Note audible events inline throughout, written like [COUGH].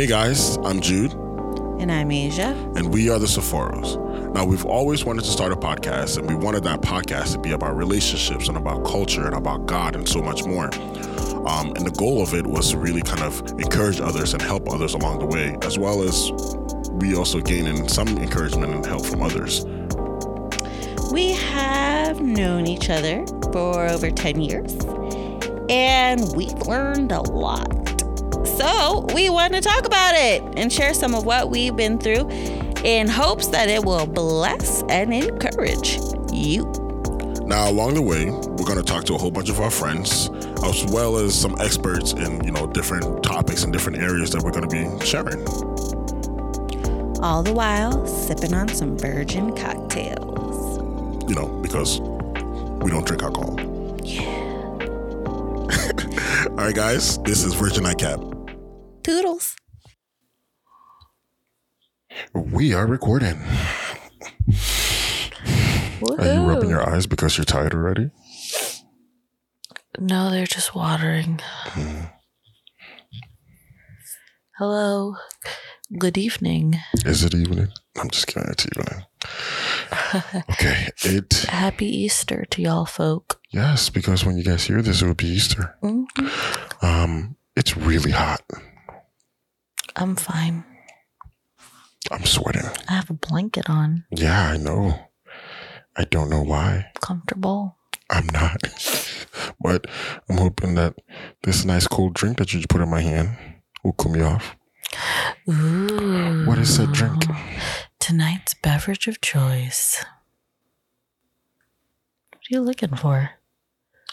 Hey guys, I'm Jude, And I'm Asia. and we are the Sephoros. Now, we've always wanted to start a podcast, and we wanted that podcast to be about relationships and about culture and about God and so much more. Um, and the goal of it was to really kind of encourage others and help others along the way, as well as we also gaining some encouragement and help from others. We have known each other for over 10 years and we've learned a lot. So we want to talk about it and share some of what we've been through in hopes that it will bless and encourage you. Now, along the way, we're going to talk to a whole bunch of our friends, as well as some experts in you know different topics and different areas that we're going to be sharing. All the while sipping on some virgin cocktails. You know, because we don't drink alcohol. Yeah. [LAUGHS] All right, guys, this is Virgin Nightcap. Toodles. We are recording. Are you rubbing your eyes because you're tired already? No, they're just watering. Hello. Good evening. Is it evening? I'm just kidding. It's evening. [LAUGHS] Okay. It, Happy Easter to y'all folk. yes, because when you guys hear this, it would be Easter. Mhm. Um, it's really hot. I'm fine. I'm sweating. I have a blanket on. Yeah, I know. I don't know why. Comfortable. I'm not. [LAUGHS] but I'm hoping that this nice cold drink that you just put in my hand will cool me off. Ooh. What is that drink? Tonight's beverage of choice. What are you looking for?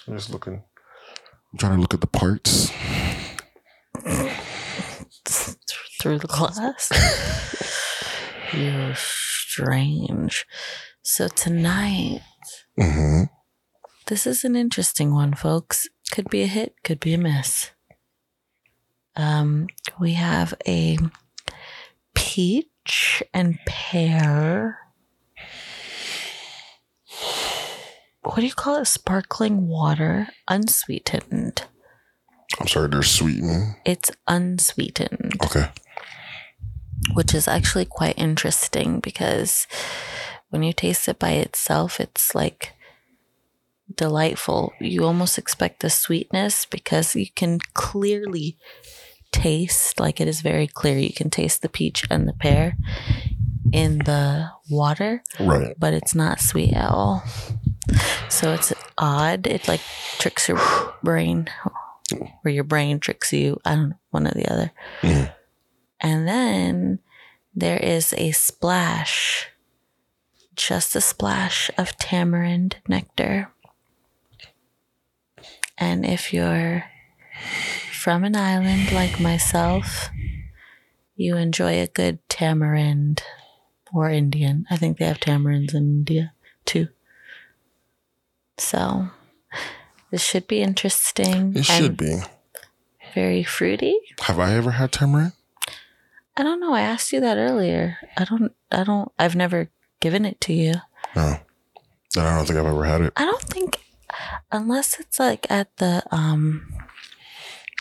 I'm just looking. I'm trying to look at the parts. Through the glass? [LAUGHS] You're strange. So tonight, hmm This is an interesting one, folks. Could be a hit, could be a miss. Um, we have a peach and pear. What do you call it? Sparkling water, unsweetened. I'm sorry, they're sweetened. It's unsweetened, Okay. Which is actually quite interesting because when you taste it by itself, it's like delightful. You almost expect the sweetness because you can clearly taste, like it is very clear, you can taste the peach and the pear in the water, Right. but it's not sweet at all. So it's odd. It like tricks your brain, or your brain tricks you. I don't know, one or the other. Mhm. And then there is a splash, just a splash of tamarind nectar. And if you're from an island like myself, you enjoy a good tamarind or Indian. I think they have tamarinds in India too. So this should be interesting. It should be. Very fruity. Have I ever had tamarind? I don't know. I asked you that earlier. I don't. I don't. I've never given it to you. No. I don't think I've ever had it. I don't think, unless it's like at the um.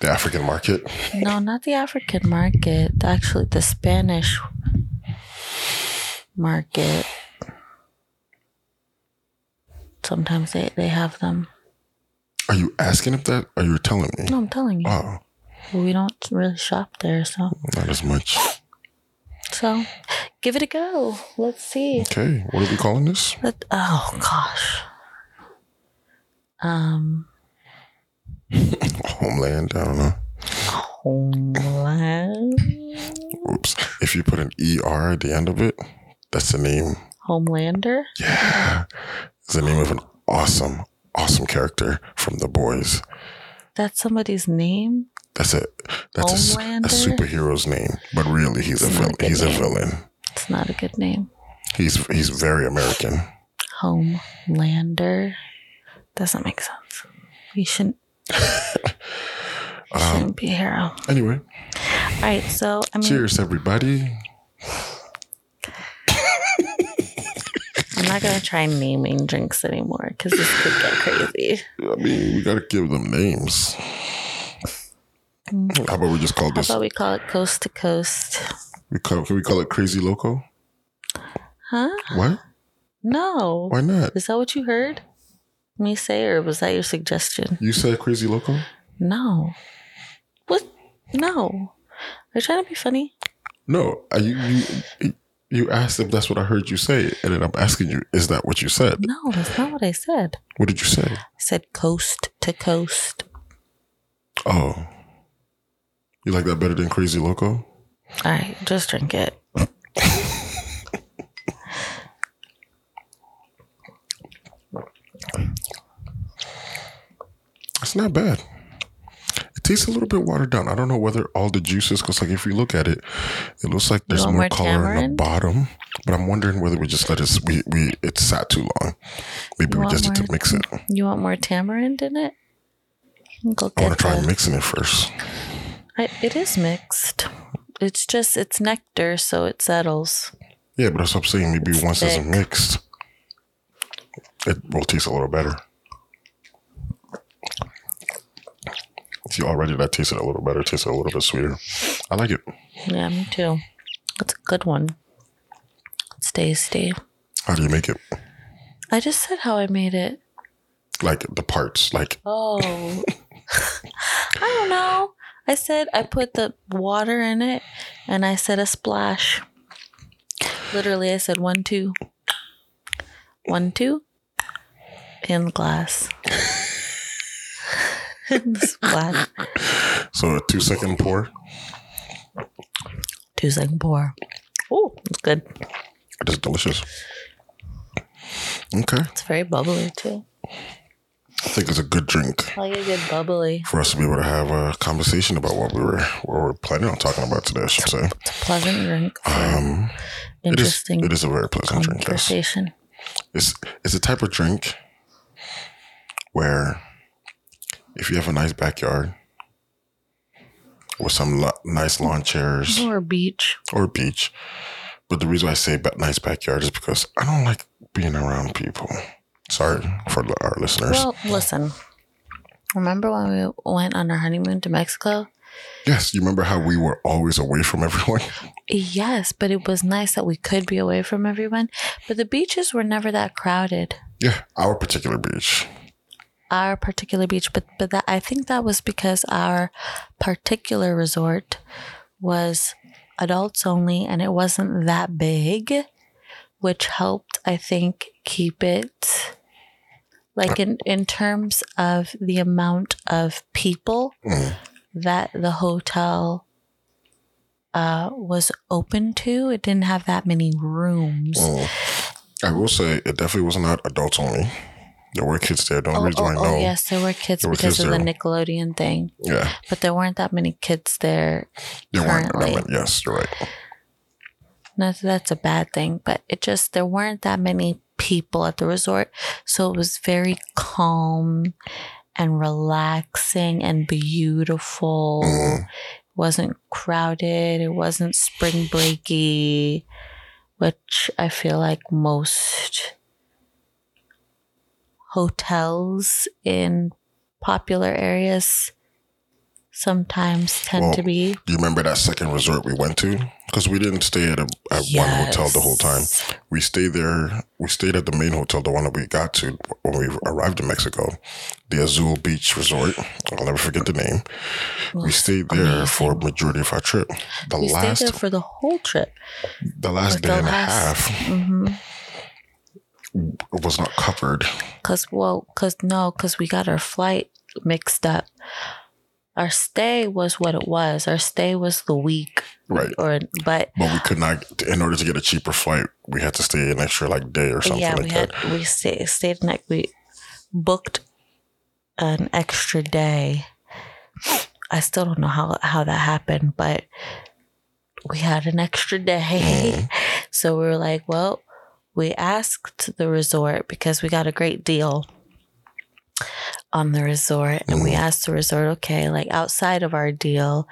The African market. No, not the African market. Actually, the Spanish market. Sometimes they they have them. Are you asking if that? Are you telling me? No, I'm telling you. Oh, We don't really shop there, so not as much. so give it a go. Let's see. Okay. What are we calling this? Let, oh gosh. Um. [LAUGHS] Homeland. I don't know. Homeland. Oops. If you put an ER at the end of it, that's the name. Homelander. Yeah. It's the name of an awesome, awesome character from The Boys. That's somebody's name. That's a That's a a, superhero's name, but really he's a It's a villain. He's a villain. It's not a good name. He's he's very American. Homelander. Doesn't make sense. We shouldn't. [LAUGHS] Um, shouldn't be a hero. Anyway, All right. So I mean, cheers, everybody. I'm not gonna try naming drinks anymore because this could get crazy. [LAUGHS] I mean, we gotta give them names. Mm. How about we just call this? How about we call it coast to coast? We call, can we call it Crazy Loco? Huh? What? No. Why not? Is that what you heard me say, or was that your suggestion? You said Crazy Loco? No. What? No. Are you trying to be funny? No. You you you asked if that's what I heard you say, and then I'm asking you, is that what you said? No, that's not what I said. What did you say? I said coast to coast. Oh, you like that better than Crazy Loco? All right, just drink it. It's not bad. It tastes a little bit watered down. I don't know whether all the juices, because like if you look at it, it looks like there's more more color in the bottom. But I'm wondering whether we just let it we we it sat too long. Maybe You we just need to mix it. You want more tamarind in it? Go I want to try mixing it first. I, it is mixed. It's just it's nectar, so it settles. Yeah, but that's what I'm saying. Maybe once it's mixed, it will taste a little better. See, already that tasted a little better. Tasted a little bit sweeter. I like it. Yeah, me too. It's a good one. It's tasty. How do you make it? I just said how I made it. Like the parts, like Oh. [LAUGHS] [LAUGHS] I don't know. I said I put the water in it and I said a splash. Literally, I said one, two. One, two. In [LAUGHS] the glass. splash. so a two second pour. Two second pour. Oh, it's good. It is delicious. Okay, It's very bubbly too. I think it's a good drink like a good bubbly. for us to be able to have a conversation about what we were what we're planning on talking about today. I should say. It's a pleasant drink Um, it is interesting it is a very pleasant drink. Yes. conversation. It's it's a type of drink where if you have a nice backyard with some lo- nice lawn chairs Or beach. or beach, but the reason I say ba- nice backyard is because I don't like being around people. Sorry for our listeners. Well, listen. Remember when we went on our honeymoon to Mexico? yes, you remember how we were always away from everyone? [LAUGHS] Yes, but it was nice that we could be away from everyone. But the beaches were never that crowded. yeah, our particular beach. Our particular beach, but but that I think that was because our particular resort was adults only and it wasn't that big, which helped I think keep it like in in terms of the amount of people Mm. that the hotel uh, was open to. It didn't have that many rooms. Mm. I will say it definitely was not adults only. There were kids there. The only Oh, reason oh, I oh, yes, there were kids There were because kids of the. Nickelodeon thing, Yeah, but there weren't that many kids there. there weren't. Currently. I mean, yes, you're right. Not that that's a bad thing, but it just there weren't that many people at the resort, so it was very calm and relaxing and beautiful. Mm. It wasn't crowded. It wasn't spring breaky, which I feel like most hotels in popular areas sometimes tend to be. Do you remember that second resort we went to? Because we didn't stay at, a, at one hotel the whole time. Yes. We stayed there. We stayed at the main hotel, the one that we got to when we arrived in Mexico, the Azul Beach Resort. I'll never forget the name. we stayed there for majority of our trip. The We last, stayed there for the whole trip. the last day the and last- a half Mm-hmm was not covered. Cause well, cause no, cause we got our flight mixed up. Our stay was what it was. Our stay was the week, Right. or but But we could not, in order to get a cheaper flight, we had to stay an extra like day or something yeah, like we that. had we stay, stayed next. We booked an extra day. I still don't know how how that happened, but we had an extra day, mm-hmm. [LAUGHS] so we were like, well, we asked the resort because we got a great deal on the resort and we asked the resort okay like outside of our deal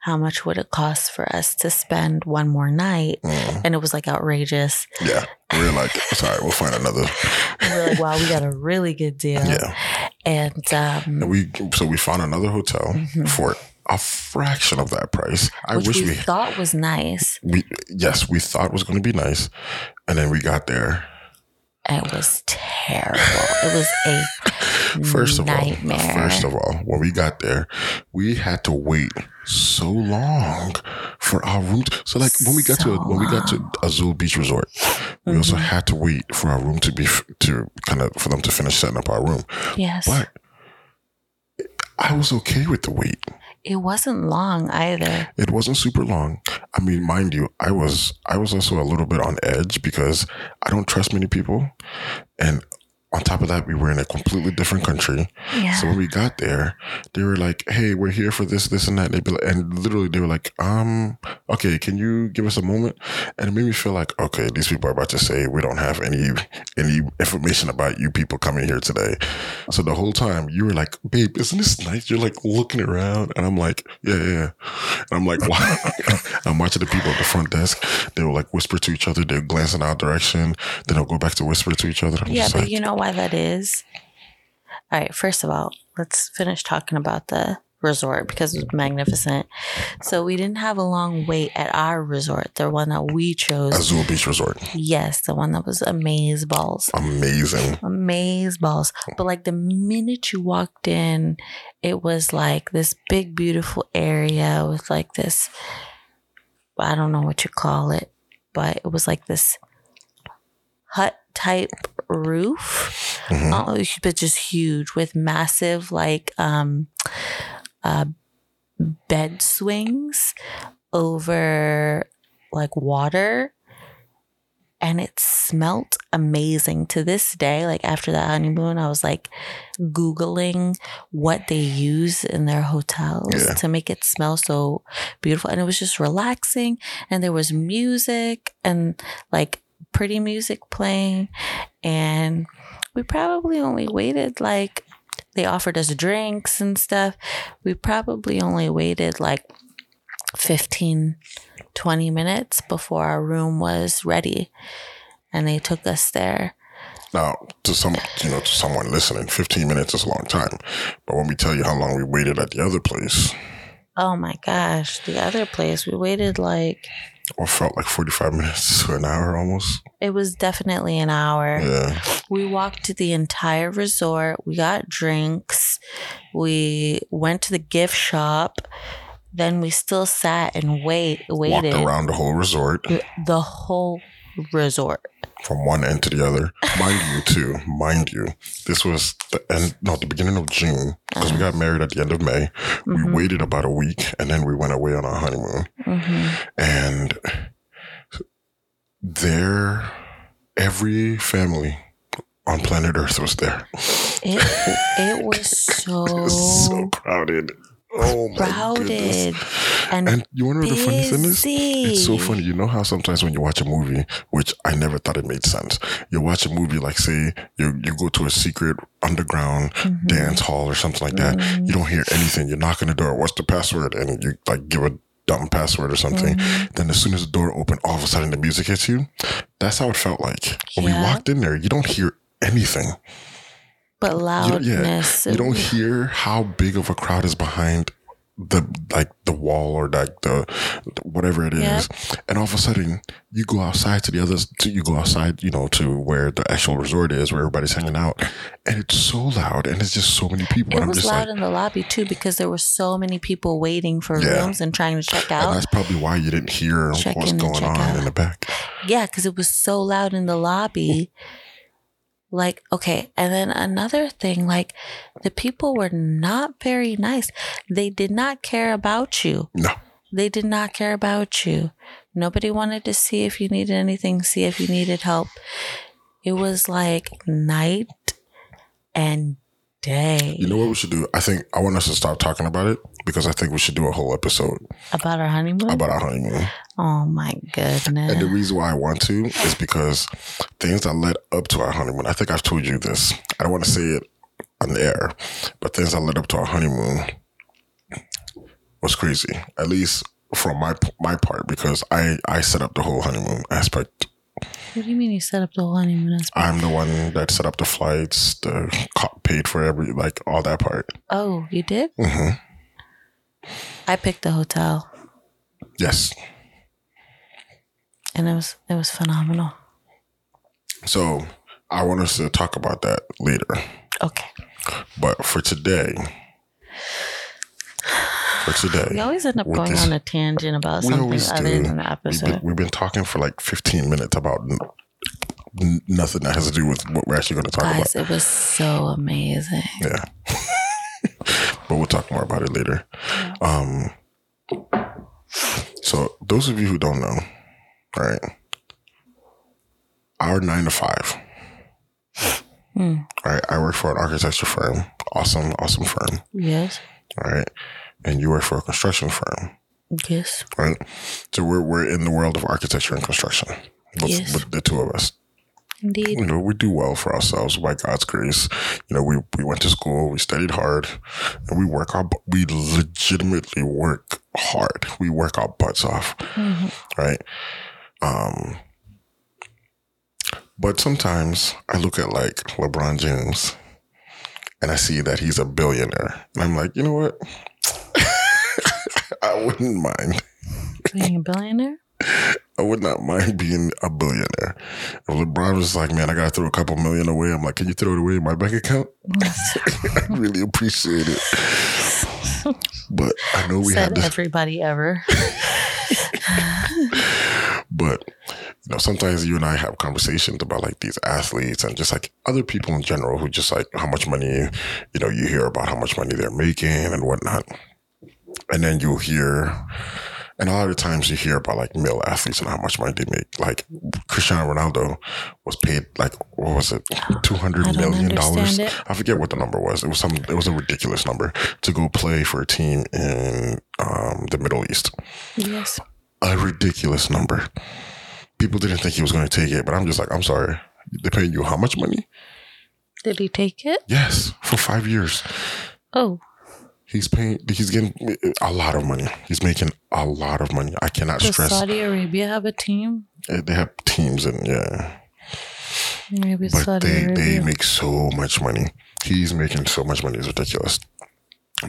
how much would it cost for us to spend one more night Mm. and it was like outrageous Yeah. We are like, sorry, we'll find another. [LAUGHS] and we're like wow we got a really good deal Yeah. and um And we so we found another hotel Mhm. for a fraction of that price. I which wish we, we, thought was nice. we yes, we thought it was going to be nice, and then we got there. It was terrible. It was a [LAUGHS] First of nightmare. all, first of all, when we got there, we had to wait so long for our room. To, so, like when we got to when we got to Azul Beach Resort, we also mm-hmm. had to wait for our room to be to kind of for them to finish setting up our room. yes. But I was okay with the wait. It wasn't long either. It wasn't super long. I mean, mind you, I was I was also a little bit on edge because I don't trust many people, and on top of that, we were in a completely different country. Yeah. So when we got there, they were like, "Hey, we're here for this, this, and that." They'd be like, and literally, they were like, "Um, okay, can you give us a moment?" And it made me feel like, okay, these people are about to say we don't have any any information about you people coming here today. So the whole time you were like, "Babe, isn't this nice?" You're like looking around, and I'm like, "Yeah, yeah." yeah." And I'm like, "Wow." [LAUGHS] I'm watching the people at the front desk. They will like whisper to each other. They're glancing our direction. Then they'll go back to whisper to each other. I'm yeah, but like, you know why that is? All right, first of all, let's finish talking about the resort because it was magnificent. So we didn't have a long wait at our resort, the one that we chose. Azul Beach Resort, Yes, the one that was amaze balls. amazing. Amaze balls. But like the minute you walked in, it was like this big, beautiful area with like this I don't know what you call it, but it was like this hut type roof, Mhm. uh, but just huge with massive like um uh bed swings over like water and it smelt amazing to this day like after that honeymoon i was like googling what they use in their hotels Yeah. to make it smell so beautiful and it was just relaxing and there was music and like pretty music playing and we probably only waited like they offered us drinks and stuff we probably only waited like 15 20 minutes before our room was ready and they took us there Now, to some, you know, to someone listening, 15 minutes is a long time. But when we tell you how long we waited at the other place, oh my gosh the other place we waited like or felt like 45 minutes to an hour almost. it was definitely an hour. Yeah. we walked to the entire resort. We got drinks. We went to the gift shop. Then we still sat and wait waited. Walked around the whole resort. The whole resort from one end to the other. Mind you, too, mind you, this was the end, no, the beginning of June because we got married at the end of May. We Mhm. waited about a week and then we went away on our honeymoon. hmm And there, every family on planet Earth was there. it, it was [LAUGHS] so, It was so crowded. Oh crowded and, And you want to know the funny thing is? It's so funny. You know how sometimes when you watch a movie, which I never thought it made sense, you watch a movie like say you you go to a secret underground Mhm. dance hall or something like that. Mhm. You don't hear anything. You knock on the door. What's the password? And you like give a dumb password or something. Mhm. Then as soon as the door opened, all of a sudden the music hits you. That's how it felt like when we walked in there. You don't hear anything. But You don't, yeah, loudness you don't hear how big of a crowd is behind the like the wall or like the whatever it is, and all of a sudden you go outside to the others. To, you go outside, you know, to where the actual resort is, where everybody's hanging out, and it's so loud, and it's just so many people. it and I'm was loud like, in the lobby too because there were so many people waiting for Yeah. rooms and trying to check out and that's probably why you didn't hear Check what's going on out. in the back. Yeah, because it was so loud in the lobby. Like, okay. And then another thing, like, the people were not very nice. They did not care about you. No, They did not care about you. Nobody wanted to see if you needed anything, see if you needed help. It was like night and day you know what we should do? I think I want us to stop talking about it because I think we should do a whole episode about our honeymoon. about our honeymoon. oh my goodness. And the reason why I want to is because things that led up to our honeymoon, I think I've told you this. I don't want to say it on the air, but things that led up to our honeymoon was crazy. At least from my my part, because I I set up the whole honeymoon aspect. what do you mean you set up the whole honeymoon? aspect? I'm the one that set up the flights, the paid for every like all that part. oh, you did? hmm I picked the hotel, Yes. and it was it was phenomenal. So I want us to talk about that later. Okay, But for today, for today, we always end up going this- on a tangent about something other than the We've episode. been, we've been talking for like 15 minutes about n- nothing that has to do with what we're actually going to talk about. Guys, it was so amazing. Yeah. [LAUGHS] but we'll talk more about it later. Um so those of you who don't know, all right, our nine to five. Hmm. All right, I work for an architecture firm. Awesome, awesome firm. Yes, All right. And you work for a construction firm. yes, Right. So we're we're in the world of architecture and construction. Both, Yes. but the two of us. Indeed. you know, we do well for ourselves by God's grace. You know, we, we went to school, we studied hard, and we work our, we legitimately work hard. We work our butts off, right? Um, but sometimes I look at like LeBron James and I see that he's a billionaire. And I'm like, you know what? [LAUGHS] I wouldn't mind. Being a billionaire. [LAUGHS] I would not mind [LAUGHS] being a billionaire. If LeBron was like, man, I gotta throw a couple million away. I'm like, can you throw it away in my bank account? [LAUGHS] I really appreciate it. But I know we Said had this, [LAUGHS] everybody ever. but you know, sometimes you and I have conversations about like these athletes and just like other people in general who just like how much money, you know, you hear about how much money they're making and whatnot. And then you'll hear and a lot of times you hear about like male athletes and how much money they make. Like Cristiano Ronaldo was paid like what was it, two hundred million dollars? it. I forget what the number was. It was some. It was a ridiculous number to go play for a team in um, the Middle East. yes. A ridiculous number. People didn't think he was going to take it, but I'm just like, I'm sorry. They're paying you how much money? Did he take it? Yes, for five years. Oh, He's paying. He's getting a lot of money. He's making a lot of money. I cannot does stress. Saudi Arabia have a team? Eh, They have teams and yeah, Maybe but Saudi they they make so much money. He's making so much money. It's ridiculous.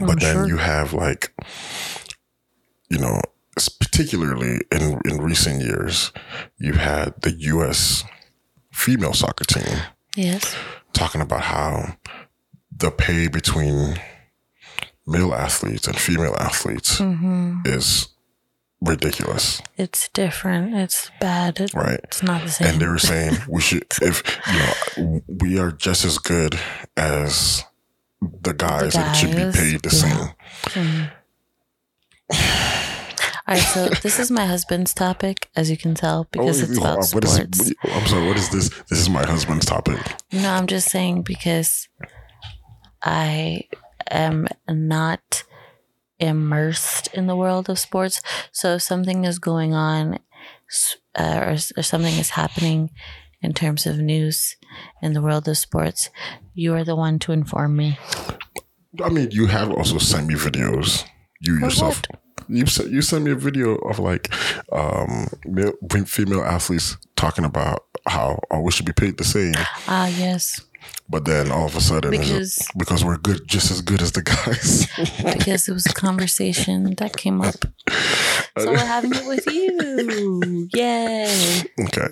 but I'm then sure. you have like, you know, particularly in in recent years, you've had the U.S. female soccer team yes. talking about how the pay between male athletes and female athletes Mm-hmm. is ridiculous, It's different. It's bad. It- right? It's not the same. And they were saying [LAUGHS] we should, if you know, we are just as good as the guys, and should be paid the yeah. same. All right, so this is my husband's topic, as you can tell, [LAUGHS] because Oh, it's about what is- sports. I'm sorry. What is this? This is my husband's topic. No, I'm just saying because I am not immersed in the world of sports. So if something is going on uh, or, or something is happening in terms of news in the world of sports, you are the one to inform me. I mean, you have also sent me videos. You yourself, you sent you sent me a video of like um male, female athletes talking about how oh, we should be paid the same, Ah, yes, but then all of a sudden, Because- because we're good, just as good as the guys. because it was a conversation that came up. So we're having it with you. Yay. okay.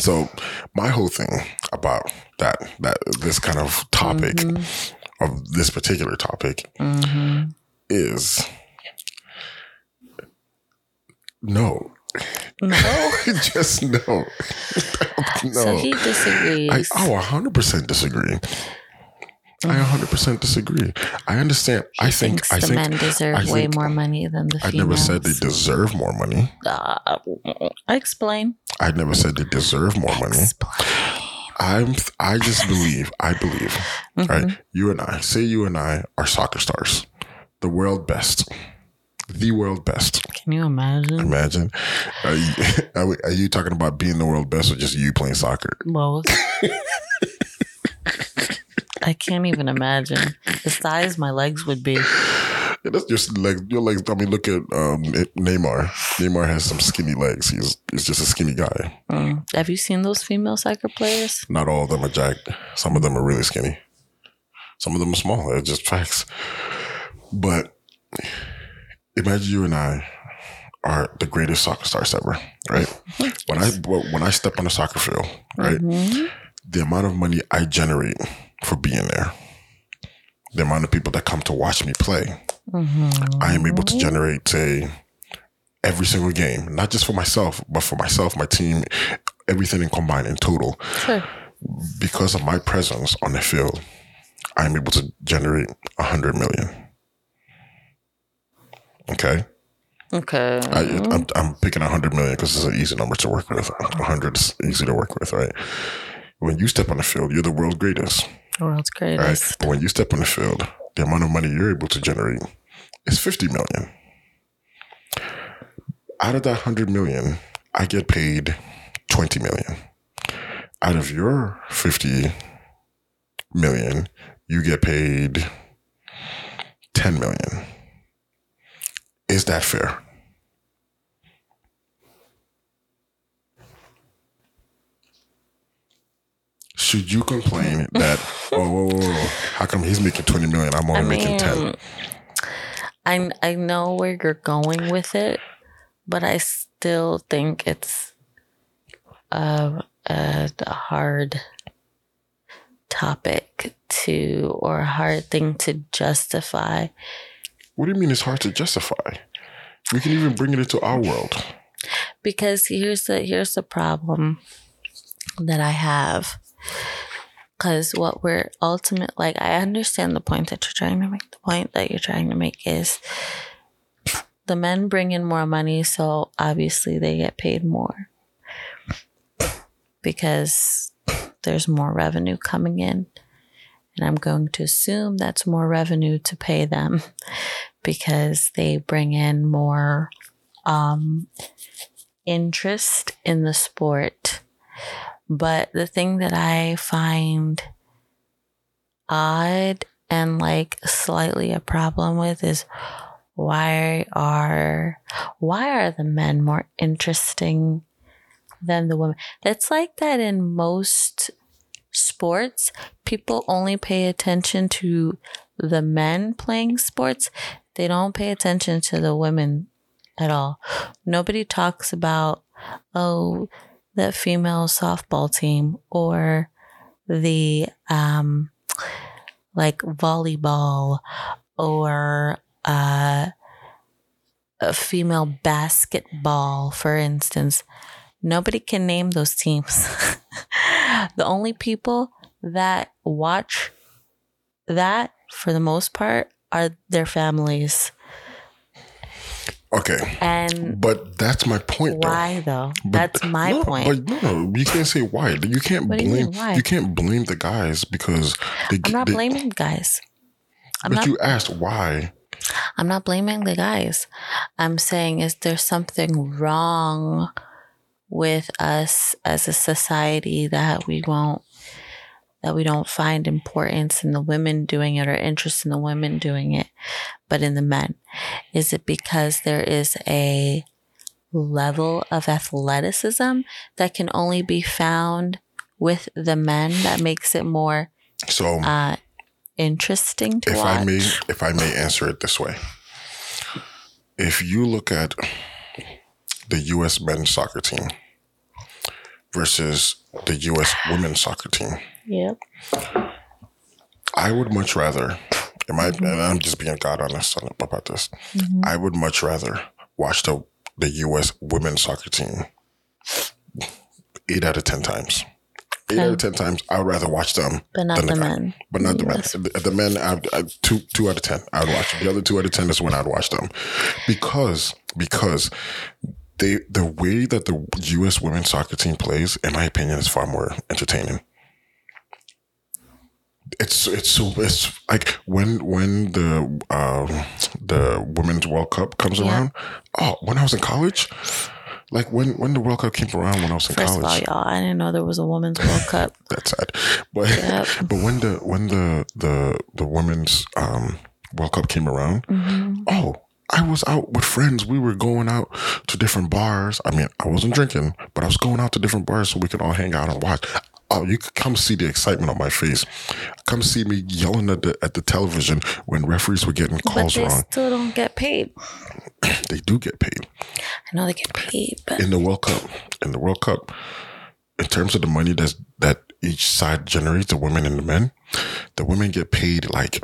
So my whole thing about that that this kind of topic of this particular topic Mm-hmm. is no. No. [LAUGHS] Just no. [LAUGHS] no. So he disagrees. I, oh, 100% disagree. I 100% disagree. I understand. I think I the think men deserve I way more money than the I females. never said they deserve more money. Uh, explain. I never said they deserve more money. Explain. I'm I just believe, I believe, Mm-hmm. right? You and I, say you and I are soccer stars. The world best. The world best. Can you imagine? Imagine. Are you, [LAUGHS] are, we- are you talking about being the world best or just you playing soccer? Both. [LAUGHS] I can't even imagine the size my legs would be. Yeah, that's just legs. Your legs. I mean, look at um, Neymar. Neymar has some skinny legs. He's he's just a skinny guy. Mm. Have you seen those female soccer players? Not all of them are jacked. Some of them are really skinny. Some of them are small. They're just facts. But imagine you and I are the greatest soccer stars ever, right? [LAUGHS] when I when I step on a soccer field, right, Mhm. the amount of money I generate for being there, the amount of people that come to watch me play, Mhm. I am able to generate, say, every single game, not just for myself, but for myself, my team, everything in combined in total. Sure. Because of my presence on the field, I'm able to generate a hundred million. Okay. Okay. I, I'm, I'm picking a hundred million because it's an easy number to work with. A hundred is easy to work with, right? When you step on the field, you're the world's greatest, World's right? greatest. But when you step on the field, the amount of money you're able to generate is 50 million. Out of that 100 million, I get paid 20 million. Out of your 50 million, you get paid 10 million. Is that fair? Should you complain [LAUGHS] that, oh, whoa, whoa, whoa, how come he's making 20 million? I'm only I making 10. I I know where you're going with it, but I still think it's a, a, a hard topic to or a hard thing to justify What do you mean it's hard to justify? We can even bring it into our world. because here's the here's the problem that I have. Because what we're ultimate like, I understand the point that you're trying to make. The point that you're trying to make is the men bring in more money, so obviously they get paid more because there's more revenue coming in. And I'm going to assume that's more revenue to pay them [LAUGHS] because they bring in more um, interest in the sport. But the thing that I find odd and like slightly a problem with is why are why are the men more interesting than the women? It's like that in most sports. People only pay attention to the men playing sports. They don't pay attention to the women at all. Nobody talks about, oh, the female softball team or the um like volleyball or uh a female basketball for instance nobody can name those teams [LAUGHS] the only people that watch that for the most part are their families Okay. and But that's my point, why though But- that's my no, point But no, you can't say why. You can't What you blame. mean, why? You can't blame the guys because they. i'm not they- blaming guys i'm But not you asked why. I'm not blaming the guys. I'm saying, is there something wrong with us as a society that we won't, that we don't find importance in the women doing it or interest in the women doing it, but in the men? Is it because there is a level of athleticism that can only be found with the men that makes it more So uh, interesting to if watch? I may, if I may answer it this way, if you look at the U.S. men's soccer team versus the U.S. women's soccer team, Yep. I would much rather, am I, and I'm just being God honest about this, mm-hmm. I would much rather watch the, the U.S. women's soccer team eight out of 10 times. Eight out of 10 times, I would rather watch them But not than the men. But not the men. Yes. The, the men, I, I, two, two out of 10, I would watch them. The other two out of 10 is when I'd watch them. Because, because they, the way that the U.S. women's soccer team plays, in my opinion, is far more entertaining it's it's so it's like when when the um the women's World Cup comes Yeah. around. Oh, when I was in college, like when when the World Cup came around when I was in First of all, college. y'all, I didn't know there was a women's World [LAUGHS] Cup. That's sad, but Yep. [LAUGHS] but when the when the the the women's um World Cup came around, Mhm. oh. I was out with friends. We were going out to different bars. I mean, I wasn't drinking, but I was going out to different bars so we could all hang out and watch. Oh, you could come see the excitement on my face. come see me yelling at the at the television when referees were getting But calls they wrong. still don't get paid. [CLEARS THROAT] They do get paid I know they get paid, but in the World Cup. In the World Cup, in terms of the money that's that each side generates, the women and the men, the women get paid like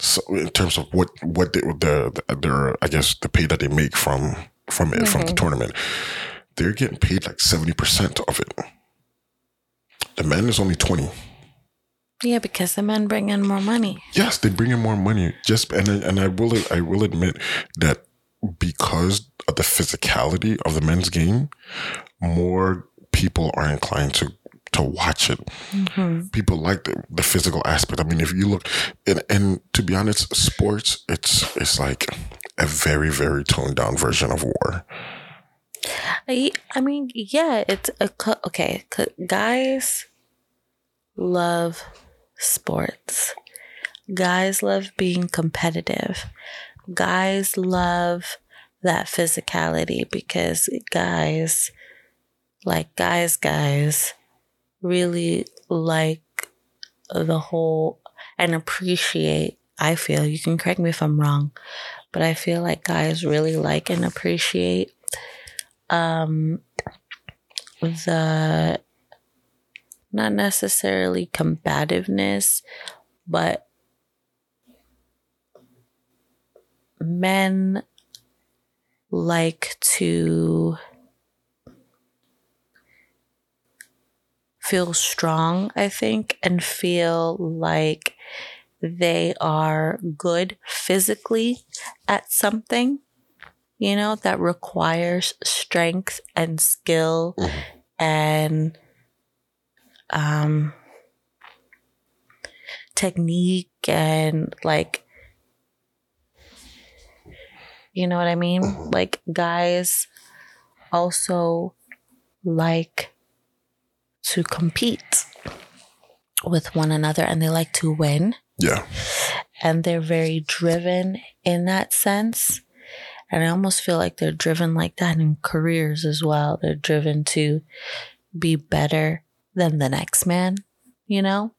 so in terms of what what they, the, the their I guess the pay that they make from from it from the mm-hmm. tournament, they're getting paid like seventy percent of it. The men is only twenty. yeah, because the men bring in more money. Yes, they bring in more money. Just and I- and I will I will admit that because of the physicality of the men's game, more people are inclined to to watch it. Mm-hmm. People like the, the physical aspect. I mean, if you look and and to be honest, sports it's it's like a very very toned down version of war. I, I mean, yeah, it's a okay. Guys love sports. Guys love being competitive. Guys love that physicality because guys, like guys, guys, really like the whole and appreciate. I feel you can correct me if I'm wrong, but I feel like guys really like and appreciate um the not necessarily combativeness but men like to feel strong i think and feel like they are good physically at something you know, that requires strength and skill and um, technique and like, you know what I mean? Like, guys also like to compete with one another and they like to win Yeah, and they're very driven in that sense. And I almost feel like they're driven like that in careers as well. They're driven to be better than the next man, you know?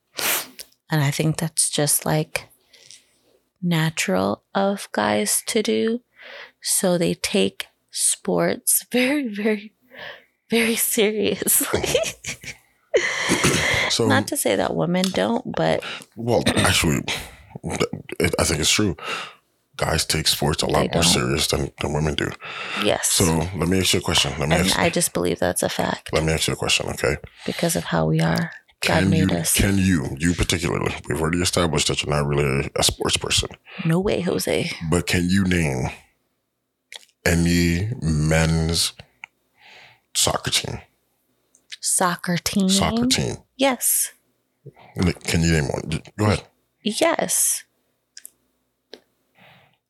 And I think that's just like natural of guys to do. So they take sports [LAUGHS] very, very, very seriously. [LAUGHS] so Not to say that women don't, but Well, actually, I think it's true. Guys take sports a lot more serious than, than women do. yes. So let me ask you a question. Let me and ask, I just believe that's a fact let me ask you a question, okay? because of how we are. God Can you made us. can you you particularly? We've already established that you're not really a sports person, No way, Jose. but can you name any men's soccer team? Soccer team. Soccer team. Yes. Can you name one? Go ahead. Yes.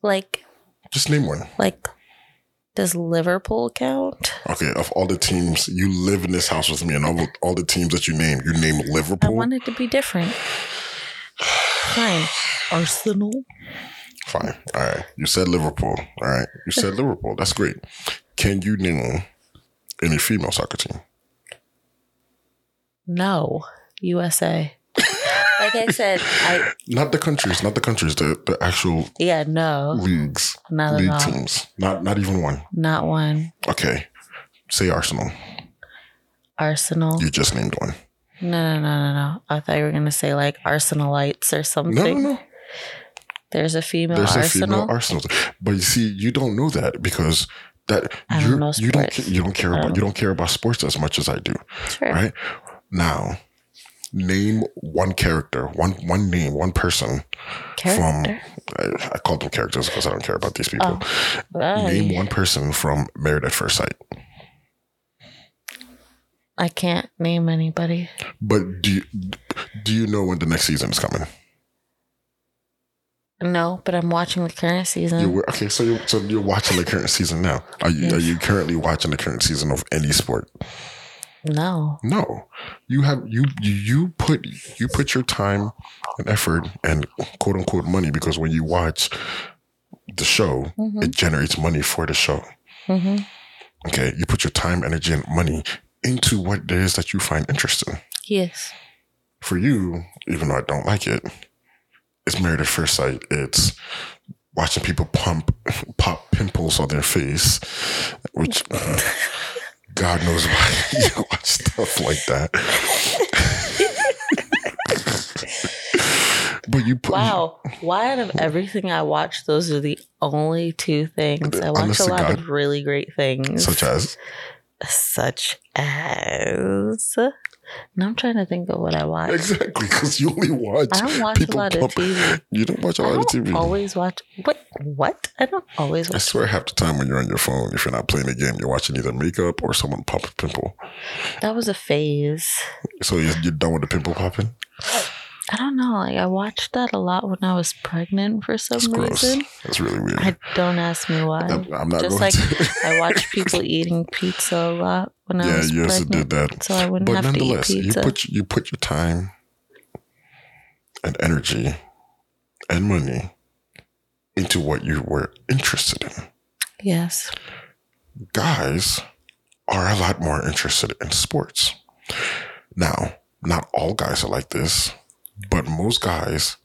Like, Just name one. like, does Liverpool count? Okay, of all the teams, you live in this house with me, and all, all the teams that you name, you name Liverpool. I Liverpool. want it to be different. Fine. Arsenal. Fine. All right. You said Liverpool. All right. You said [LAUGHS] Liverpool. That's great. Can you name any female soccer team? No. USA. like I said, I Not the countries, not the countries, the, the actual yeah, no. leagues, Not league teams. Not not even one. Not one. Okay. Say Arsenal. Arsenal. You just named one. No, no, no, no, no. I thought you were gonna say like Arsenalites or something. No, no, no. There's a female There's a female Arsenal. But you see, you don't know that because that I don't you you don't you don't care about you don't care about sports as much as I do. Sure. Right? Now, name one character, one one name, one person Character. from I, I call them characters because I don't care about these people. Oh, right. Name one person from Married at First Sight. I can't name anybody. But do you, do you know when the next season is coming? No, but I'm watching the current season. You're, okay, so you're so you're watching the current season now. Are you are you currently watching the current season of any sport? no. No, you have you you- you put you put your time and effort and quote unquote money because when you watch the show, it generates money for the show. hmm Okay, you put your time, energy, and money into what it is that you find interesting. Yes. For you, even though I don't like it, it's married at first sight. It's watching people pump pop pimples on their face, which uh, God knows why [LAUGHS] you watch stuff like that. [LAUGHS] but you put Wow. Why out of everything I watch, those are the only two things. I watch a lot God. of really great things. such as such as now I'm trying to think of what I watch. exactly because you only watch. I don't watch a lot of TV. You don't watch a I lot of don't TV. always watch what what? I don't always watch I swear, half the time when you're on your phone, if you're not playing a game, you're watching either makeup or someone pop a pimple. that was a phase. So you're, you're done with the pimple popping. I don't know. Like I watched that a lot when I was pregnant for some gross. reason. That's really weird. I don't ask me why. I'm, I'm not Just like to. I watched [LAUGHS] people eating pizza a lot when I yeah, was you also pregnant, did that. so I wouldn't But have to eat nonetheless, you pizza. put you put your time and energy and money into what you were interested in. yes. Guys are a lot more interested in sports. Now, not all guys are like this, but most guys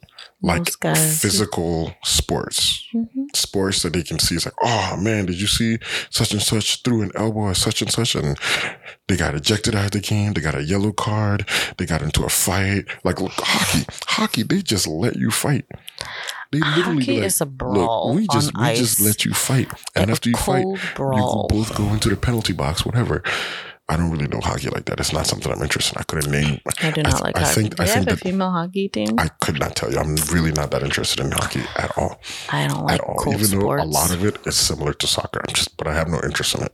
like Most guys. physical sports. hmm Sports that they can see. It's like, oh man, did you see such and such threw an elbow at such and such and they got ejected out of the game. They got a yellow card. They got into a fight. Like look, hockey, hockey, they just let you fight. They literally Hockey like, is a brawl look, we just we ice. just let you fight, and after you fight, cold you can both go into the penalty box, whatever. I don't really know hockey like that. It's not something I'm interested in. I couldn't name. I do I not th- like I hockey. think- Do I think have a female hockey team? I could not tell you. I'm really not that interested in hockey at all. I don't like at all. cold Even sports. though a lot of it is similar to soccer. I'm just, but I have no interest in it.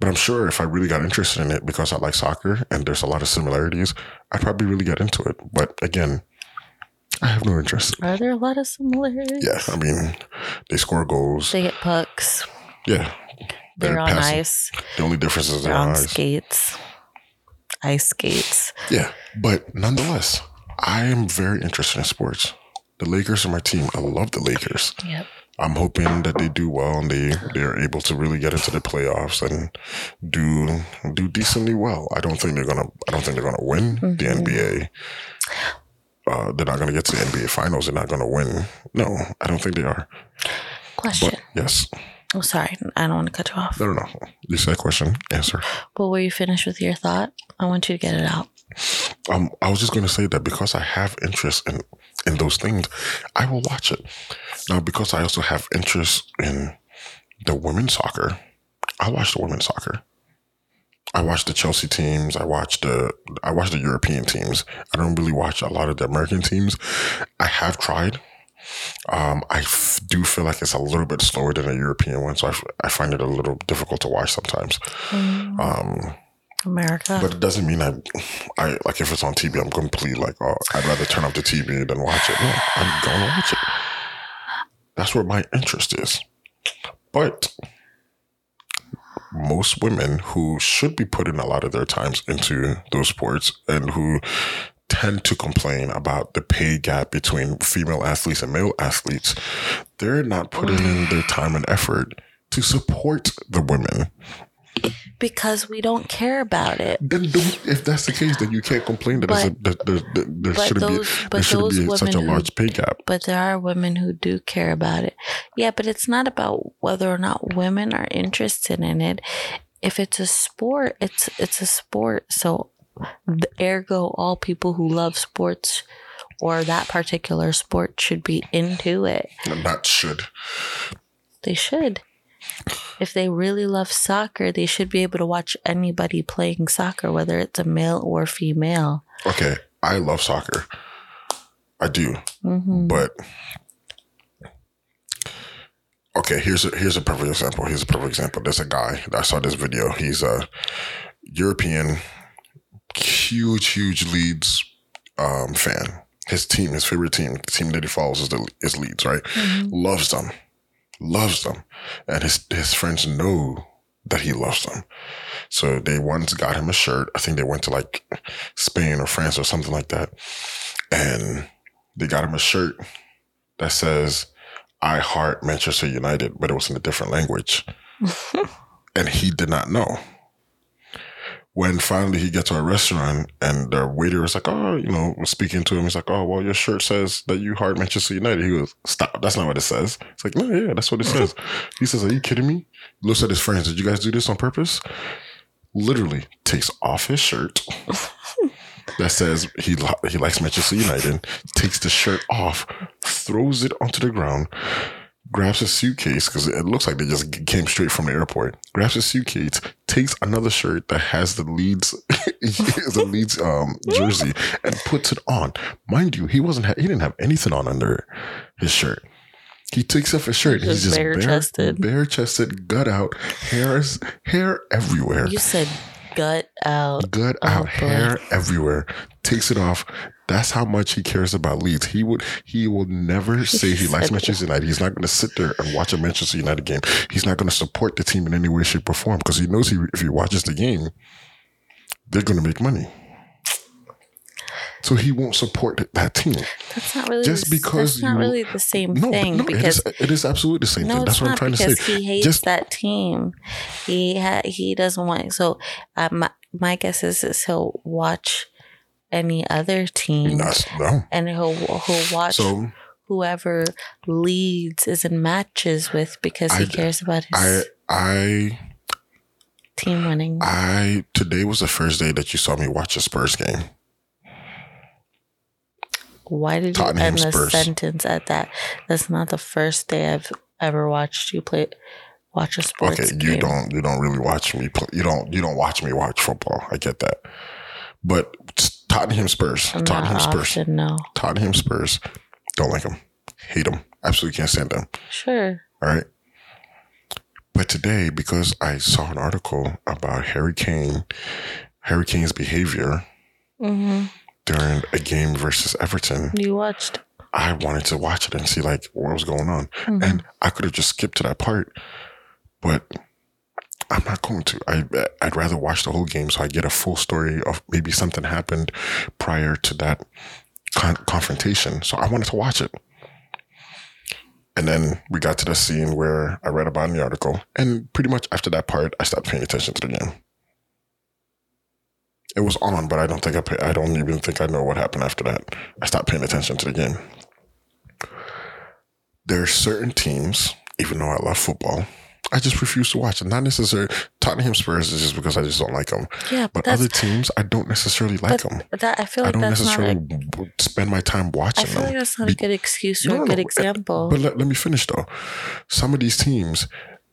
But I'm sure if I really got interested in it because I like soccer and there's a lot of similarities, I'd probably really get into it. But again, I have no interest. Are there a lot of similarities? Yeah, I mean, they score goals. They get pucks. Yeah, They're, on passing. ice. The only difference is They're their on eyes. skates. Ice skates. Yeah, but nonetheless, I am very interested in sports. The Lakers are my team. I love the Lakers. Yep. I'm hoping that they do well and they they are able to really get into the playoffs and do do decently well. I don't think they're gonna. I don't think they're gonna win the Mhm. NBA. Uh, they're not gonna get to the NBA finals. They're not gonna win. No, I don't think they are. Question. But yes, oh, sorry. I don't want to cut you off. no, no, no. You said question, answer. But were you finished with your thought? I want you to get it out. Um, I was just going to say that because I have interest in in those things, I will watch it. Now, because I also have interest in the women's soccer, I watch the women's soccer. I watch the Chelsea teams. I watch the I watch the European teams. I don't really watch a lot of the American teams. I have tried. Um, I f- do feel like it's a little bit slower than a European one, so I, f- I find it a little difficult to watch sometimes. Mm, Um, America. but it doesn't mean I, I like if it's on TV, I'm completely like, oh, I'd rather turn off the TV than watch it. No, I'm going to watch it. That's where my interest is. But most women who should be putting a lot of their times into those sports and who tend to complain about the pay gap between female athletes and male athletes, they're not putting in their time and effort to support the women. because we don't care about it. Then if that's the case, then you can't complain that, there's a, that there shouldn't those- be there shouldn't be such a women who- large pay gap. But there are women who do care about it. Yeah, but it's not about whether or not women are interested in it. If it's a sport, it's it's a sport. So ergo all people who love sports or that particular sport should be into it. Not should. They should. If they really love soccer, they should be able to watch anybody playing soccer, whether it's a male or female. Okay, I love soccer. I do, hmm but okay. Here's a here's a perfect example. Here's a perfect example. There's a guy. I saw this video. He's a European, huge, huge Leeds um, fan. His team, his favorite team, the team that he follows is the is Leeds, right? loves them, loves them, and his his friends know that he loves them. So they once got him a shirt. I think they went to like Spain or France or something like that, and they got him a shirt that says "I heart Manchester United," but it was in a different language, [LAUGHS] and he did not know. When finally he gets to a restaurant and the waiter is like, oh, you know, speaking to him, he's like, oh, well, your shirt says that you heart Manchester United. He goes, stop. That's not what it says. It's like, no, yeah, that's what it says. He says, are you kidding me? He looks at his friends. Did you guys do this on purpose? Literally takes off his shirt [LAUGHS] that says he he likes Manchester United. Takes the shirt off, throws it onto the ground, grabs his suitcase because it looks like they just came straight from the airport. Grabs his suitcase, takes another shirt that has the Leeds [LAUGHS] the Leeds um, jersey, and puts it on. Mind you, he wasn't ha- he didn't have anything on under his shirt. He takes off his shirt. He's Just bare bare-chested. bare chested, gut out, hairs, hair everywhere You said gut out. gut Oh, out, boy. hair everywhere. Takes it off. That's how much he cares about Leeds. He would he will never say he likes Manchester United. He's not going to sit there and watch a Manchester United game. He's not going to support the team in any way, shape, or form because he knows he, if he watches the game, they're going to make money. So he won't support that team. That's not really Just the- because that's not you- really the same No, thing no, it because is, it is absolutely the same no, thing. That's what I'm trying to say. he hates Just that team. He ha- he doesn't want so. Uh, my my guess is, is he'll watch any other team not, no. and he'll he'll watch So whoever Leeds is in matches with because he I- cares about his I I team winning. I today was the first day that you saw me watch a Spurs game. Why did you Tottenham end the sentence at that? That's not the first day I've ever watched you play watch a sports okay, game. you don't you don't really watch me play. You don't you don't watch me watch football. I get that, but Tottenham Spurs, Not Tottenham Spurs, often, no. Tottenham Spurs. Don't like them, hate them, absolutely can't stand them. Sure. All right. But today, because I saw an article about Harry Kane, Harry Kane's behavior hmm during a game versus Everton, You watched. I wanted to watch it and see like what was going on. Mhm. and I could have just skipped to that part, but I'm not going to. I I'd rather watch the whole game so I get a full story of maybe something happened prior to that con- confrontation. So I wanted to watch it. And then we got to the scene where I read about in the article, and pretty much after that part, I stopped paying attention to the game. It was on, but I don't think I pay, I don't even think I know what happened after that. I stopped paying attention to the game there are certain teams, even though I love football, I just refuse to watch it. Not necessarily Tottenham Spurs is just because I just don't like them. Yeah, But but other teams, I don't necessarily like but them. that I feel like I don't necessarily A, spend my time I watching feel like them. that's not Be- a good excuse or No, a good no, example. But let, let me finish though. Some of these teams,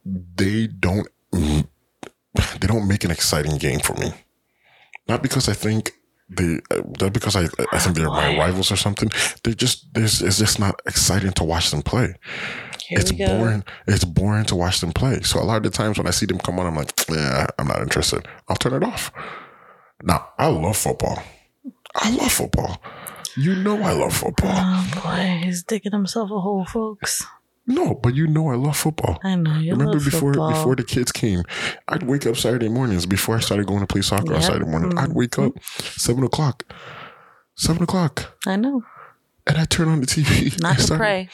they don't, they don't make an exciting game for me. Not because I think they, uh, not because I, I think they're my rivals or something. They're just, there's, it's just not exciting to watch them play. Here it's boring. It's boring to watch them play. So a lot of the times when I see them come on, I'm like, yeah, I'm not interested. I'll turn it off. Now I love football. I love football. You know I love football. Oh boy, he's digging himself a hole, folks. No, but you know I love football. I know you Remember love before football. before the kids came, I'd wake up Saturday mornings before I started going to play soccer on Saturday morning. I'd mm-hmm. wake up seven o'clock, seven o'clock, I know. and I turn on the TV. Not to [LAUGHS] start- pray.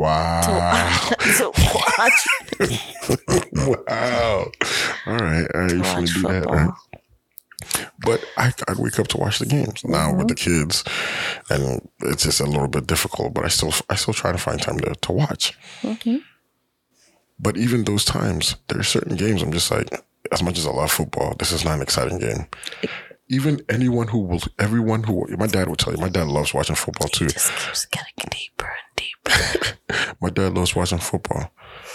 Wow. [LAUGHS] to watch, [LAUGHS] wow. All right. All right. You to watch do that, right? But I, I'd wake up to watch the games now with the kids, and it's just a little bit difficult. But I still, I still try to find time to, to watch. Mhm. But even those times, there are certain games I'm just like, as much as I love football, this is not an exciting game. Even anyone who will, everyone who, my dad would tell you, my dad loves watching football too. Just keeps getting deeper and deeper. [LAUGHS] My dad loves watching football.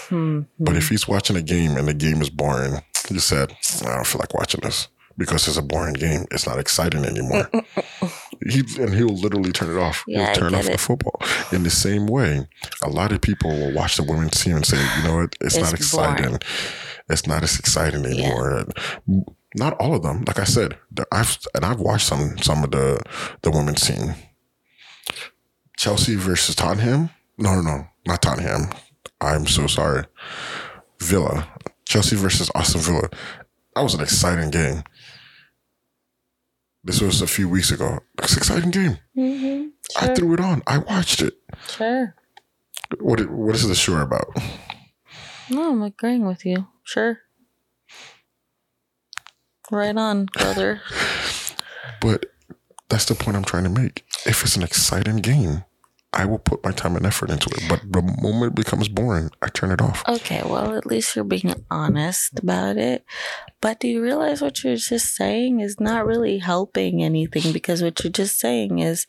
Hmm. But if he's watching a game and the game is boring, he said, I don't feel like watching this because it's a boring game. It's not exciting anymore. [LAUGHS] he and he'll literally turn it off. Yeah, he'll turn get off the football. In the same way, a lot of people will watch the women's team and say, you know what, it's, It's not exciting. boring. It's not as exciting anymore. And Not all of them. Like I said, I've and I've watched some some of the the women's team. Chelsea versus Tottenham. No, no, no, not Tottenham. I'm so sorry. Villa. Chelsea versus Aston Villa. That was an exciting game. This was a few weeks ago. It's an exciting game. hmm I threw it on. I watched it. Sure. What what is the sure about? No, I'm agreeing with you. Sure. Right on, brother. [SIGHS] But that's the point I'm trying to make. If it's an exciting game, I will put my time and effort into it. But the moment it becomes boring, I turn it off. Okay, well, at least you're being honest about it. But do you realize what you're just saying is not really helping anything? Because what you're just saying is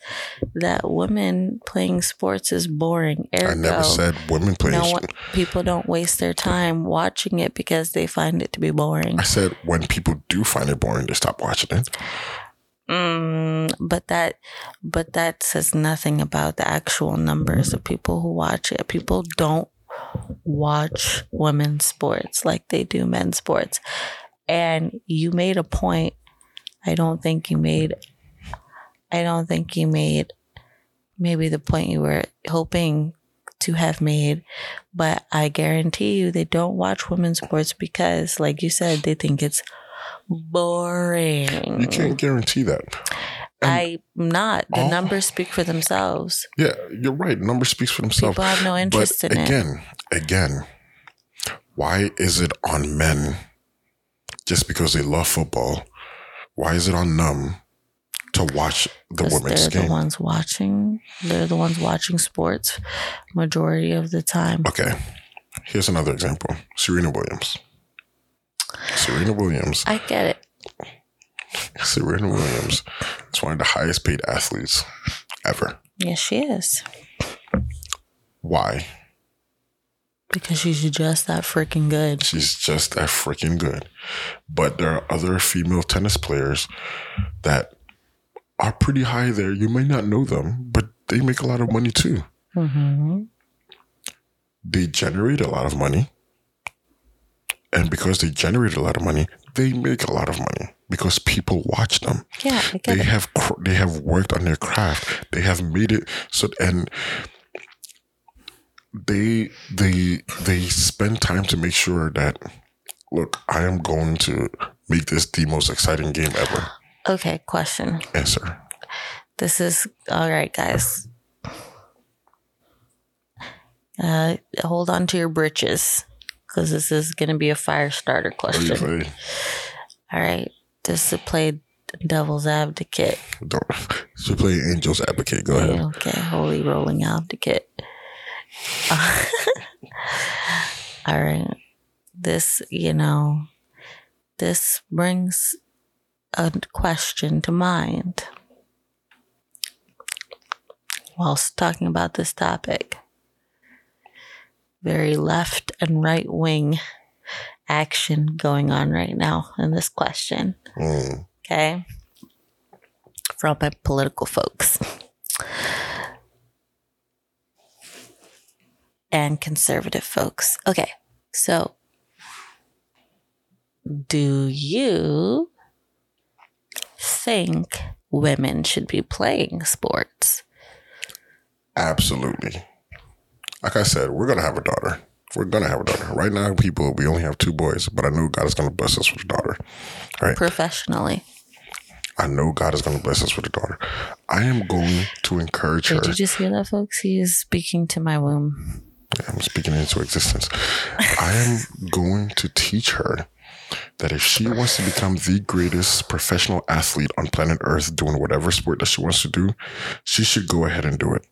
that women playing sports is boring. Ergo, I never said women play. no one, people don't waste their time watching it because they find it to be boring. I said when people do find it boring, they stop watching it. Mm, but that, but that says nothing about the actual numbers of people who watch it. People don't watch women's sports like they do men's sports. And you made a point. I don't think you made. I don't think you made maybe the point you were hoping to have made, but I guarantee you they don't watch women's sports because, like you said, they think it's boring. You can't guarantee that. I'm not. The all- numbers speak for themselves. Yeah, you're right. Number speaks for themselves. People have no interest but in it. again, again, why is it on men just because they love football? Why is it on them to watch the women's they're the ones watching. They're the ones watching sports majority of the time. Okay, here's another example: Serena Williams. Serena Williams. I get it. Serena Williams is one of the highest paid athletes ever. Yes, she is. Why? Because she's just that freaking good. She's just that freaking good. But there are other female tennis players that are pretty high there. You may not know them, but they make a lot of money too. hmm They generate a lot of money. And because they generate a lot of money, they make a lot of money because people watch them. Yeah, They it. have cr- they have worked on their craft. They have made it so and they they they spend time to make sure that look, I am going to make this the most exciting game ever. Okay, question. Answer. This is all right, guys. Uh, hold on to your britches because this is going to be a fire starter What do you question. say? All right, just to play devil's advocate. Don't so play Angel's advocate. Go ahead. Okay, holy rolling advocate. [LAUGHS] All right. This, you know, this brings a question to mind whilst talking about this topic. Very left and right wing action going on right now in this question. Mm. Okay. From my political folks. and conservative folks. Okay. So, do you think women should be playing sports? Absolutely. Like I said, we're gonna have a daughter. We're gonna have a daughter. Right now, people, we only have two boys, but I know God is gonna bless us with a daughter. Right? Professionally. I know God is gonna bless us with a daughter. I am going to encourage her. Did you just hear that, folks? He is speaking to my womb. I'm speaking into existence. I am going to teach her that if she wants to become the greatest professional athlete on planet Earth doing whatever sport that she wants to do, she should go ahead and do it.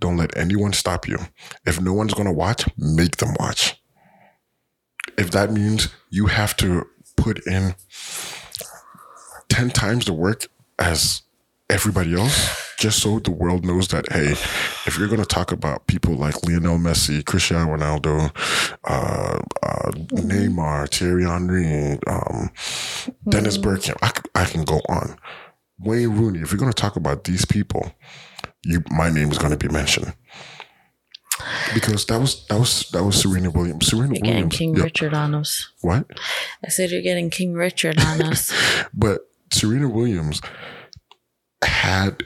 Don't let anyone stop you. If no one's going to watch, make them watch. If that means you have to put in 10 times the work as everybody else, just so the world knows that, hey, if you're going to talk about people like Lionel Messi, Cristiano Ronaldo, uh, uh, Neymar, Thierry Henry, um, Dennis Bergkamp, I can go on. Wayne Rooney, if you're going to talk about these people, you, my name is going to be mentioned. Because that was that was that was Serena Williams. Serena You're getting Williams. King yeah, Richard on us. what? I said you're getting King Richard on [LAUGHS] us. But Serena Williams had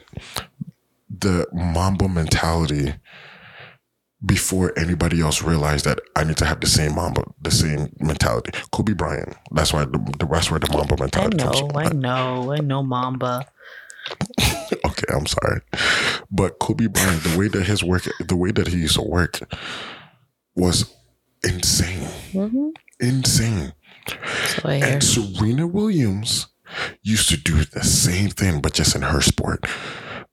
the Mamba mentality before anybody else realized that I need to have the same Mamba, the same mentality. Kobe Bryant. That's why the, the that's where the Mamba I mentality comes know, from. I know, I know, Mamba. [LAUGHS] okay, I'm sorry, but Kobe Bryant, the way that his work, the way that he used to work, was insane, hmm insane. So I hear. And Serena Williams used to do the same thing, but just in her sport.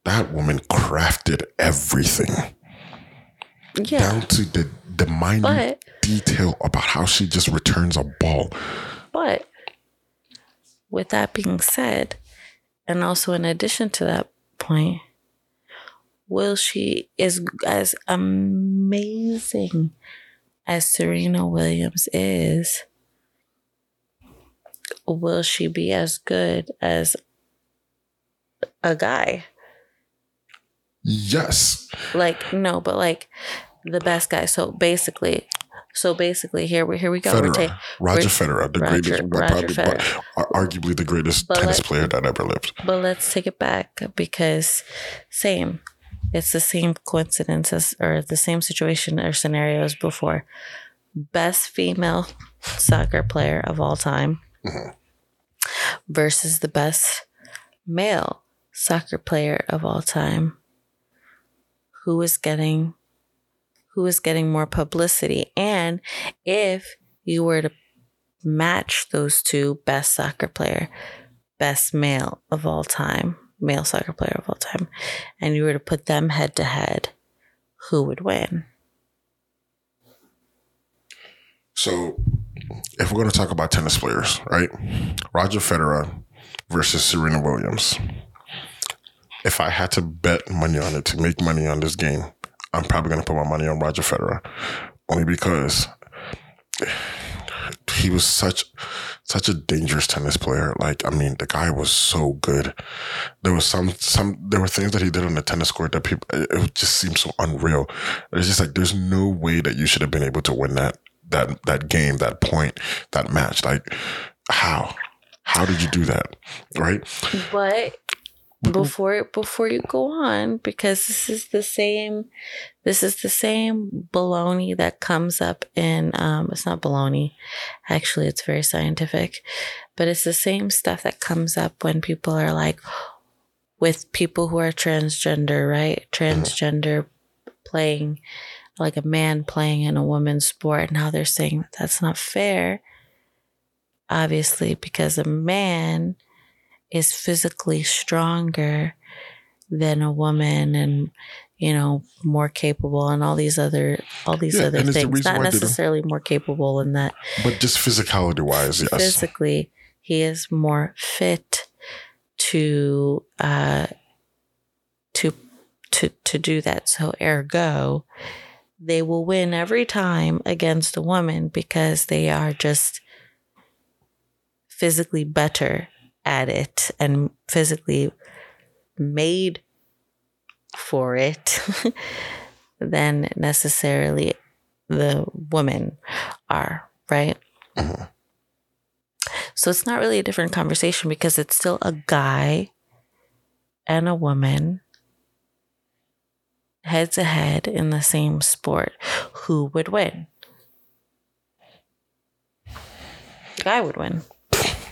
That woman crafted everything Yeah. down to the the minute But- detail about how she just returns a ball. But with that being said, and also in addition to that point, will she is as amazing as Serena Williams is, will she be as good as a guy? Yes. Like no, but like the best guy. So basically, so basically, here we here we go. Federer, ta- Roger Federer, the Roger- greatest, Roger probably, Federer. ar- arguably the greatest But tennis let- player that ever lived. But let's take it back because same. It's the same coincidences or the same situation or scenarios before. Best female soccer player of all time Mhm. versus the best male soccer player of all time. Who is getting who is getting more publicity? And if you were to match those two best soccer player best male of all time, male soccer player of all time, and you were to put them head to head, who would win? So, if we're going to talk about tennis players, right? Roger Federer versus Serena Williams. If I had to bet money on it to make money on this game, I'm probably going to put my money on Roger Federer, only because he was such such a dangerous tennis player. Like, I mean, the guy was so good. There was some some there were things that he did on the tennis court that people it just seemed so unreal. It's just like there's no way that you should have been able to win that that that game, that point, that match. Like, how? How did you do that? Right? But before before you go on, because this is the same this is the same baloney that comes up in um it's not baloney. Actually it's very scientific. But it's the same stuff that comes up when people are like with people who are transgender, right? Transgender playing like a man playing in a woman's sport and how they're saying that that's not fair. Obviously, because a man is physically stronger than a woman and you know more capable and all these other all these Yeah, other the things reason not why they don't- necessarily more capable in that But just physicality wise, yes. physically he is more fit to uh to to to do that so ergo they will win every time against a woman because they are just physically better at it and physically made for it [LAUGHS] than necessarily the women are, right? Mhm. So it's not really a different conversation because it's still a guy and a woman head to head in the same sport. Who would win? The guy would win.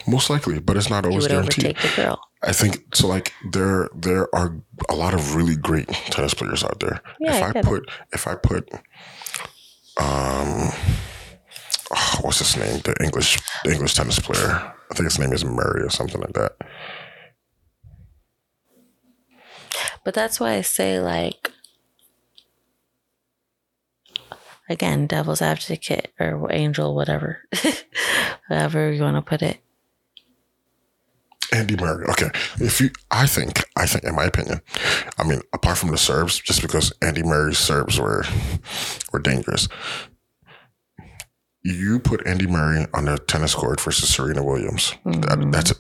Most likely, but it's not always guaranteed. I think so. Like there, there are a lot of really great tennis players out there. Yeah, if I I, put, if I put, um, oh, what's his name? The English, the English tennis player. I think his name is Murray or something like that. But that's why I say, like, again, devil's advocate or angel, whatever, [LAUGHS] however you want to put it. Andy Murray. Okay, if you, I think, I think, in my opinion, I mean, apart from the serves, just because Andy Murray's serves were were dangerous, you put Andy Murray on the tennis court versus Serena Williams. That, mm-hmm. that's a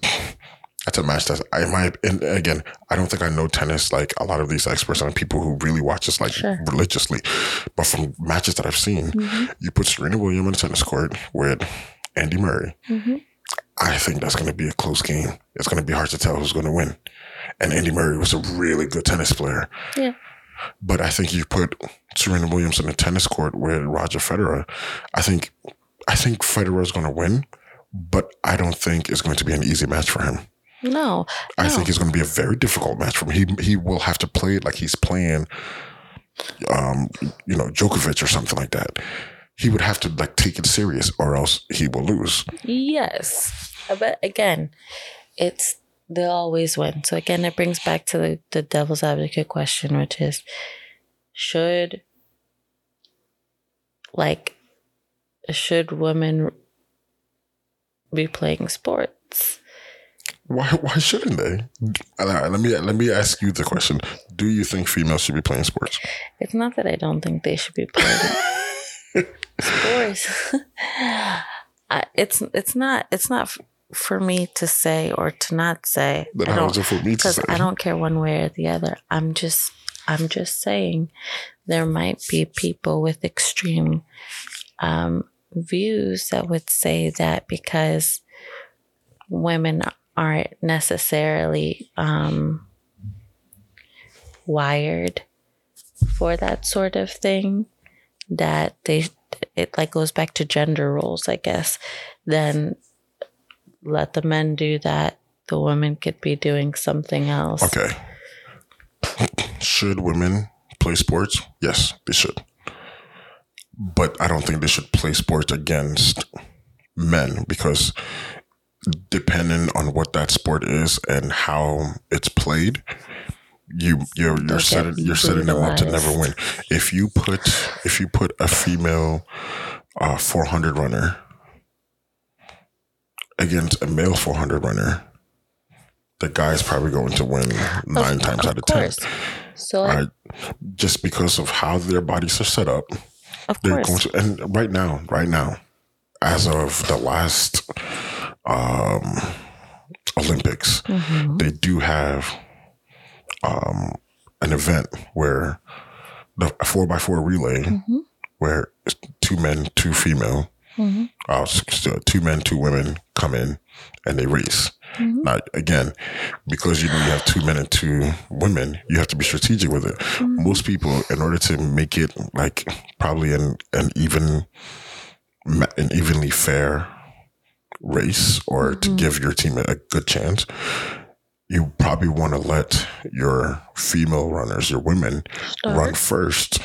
that's a match. That's I my and again, I don't think I know tennis like a lot of these experts and people who really watch this like Sure. religiously. But from matches that I've seen, mm-hmm. you put Serena Williams on the tennis court with Andy Murray. Mm-hmm. I think that's going to be a close game. It's going to be hard to tell who's going to win. And Andy Murray was a really good tennis player. Yeah. But I think you put Serena Williams on a tennis court with Roger Federer. I think I think Federer is going to win, but I don't think it's going to be an easy match for him. No, I no. think it's going to be a very difficult match for him. He he will have to play it like he's playing, um, you know, Djokovic or something like that. He would have to like take it serious or else he will lose. Yes. But again, it's they'll always win. So again, it brings back to the, the devil's advocate question, which is should like should women be playing sports? Why why shouldn't they? Right, let me let me ask you the question. Do you think females should be playing sports? It's not that I don't think they should be playing [LAUGHS] sports. [LAUGHS] I, it's it's not it's not f- for me to say or to not say. Then I don't- it for me to say? I don't care one way or the other. I'm just I'm just saying there might be people with extreme um, views that would say that because women aren't necessarily um, wired for that sort of thing that they it like goes back to gender roles i guess then let the men do that the women could be doing something else Okay. Should women play sports? Yes, they should. But I don't think they should play sports against men because depending on what that sport is and how it's played, you you're you're setting you're setting them up to never win. If you put if you put a female uh, 400 runner against a male 400 runner, the guy's probably going to win nine times out of ten. so right, just because of how their bodies are set up, of course to. And right now, right now, as of the last um, Olympics, Mhm. they do have um, an event where the four by four relay, Mhm. where two men, two female, Mhm. uh, two men, two women come in and they race. Mhm. Now, again, because you know you have two men and two women, you have to be strategic with it. Most people, in order to make it like probably an an even, an evenly fair race, or to give your team a, a good chance, you probably want to let your female runners, your women, run first.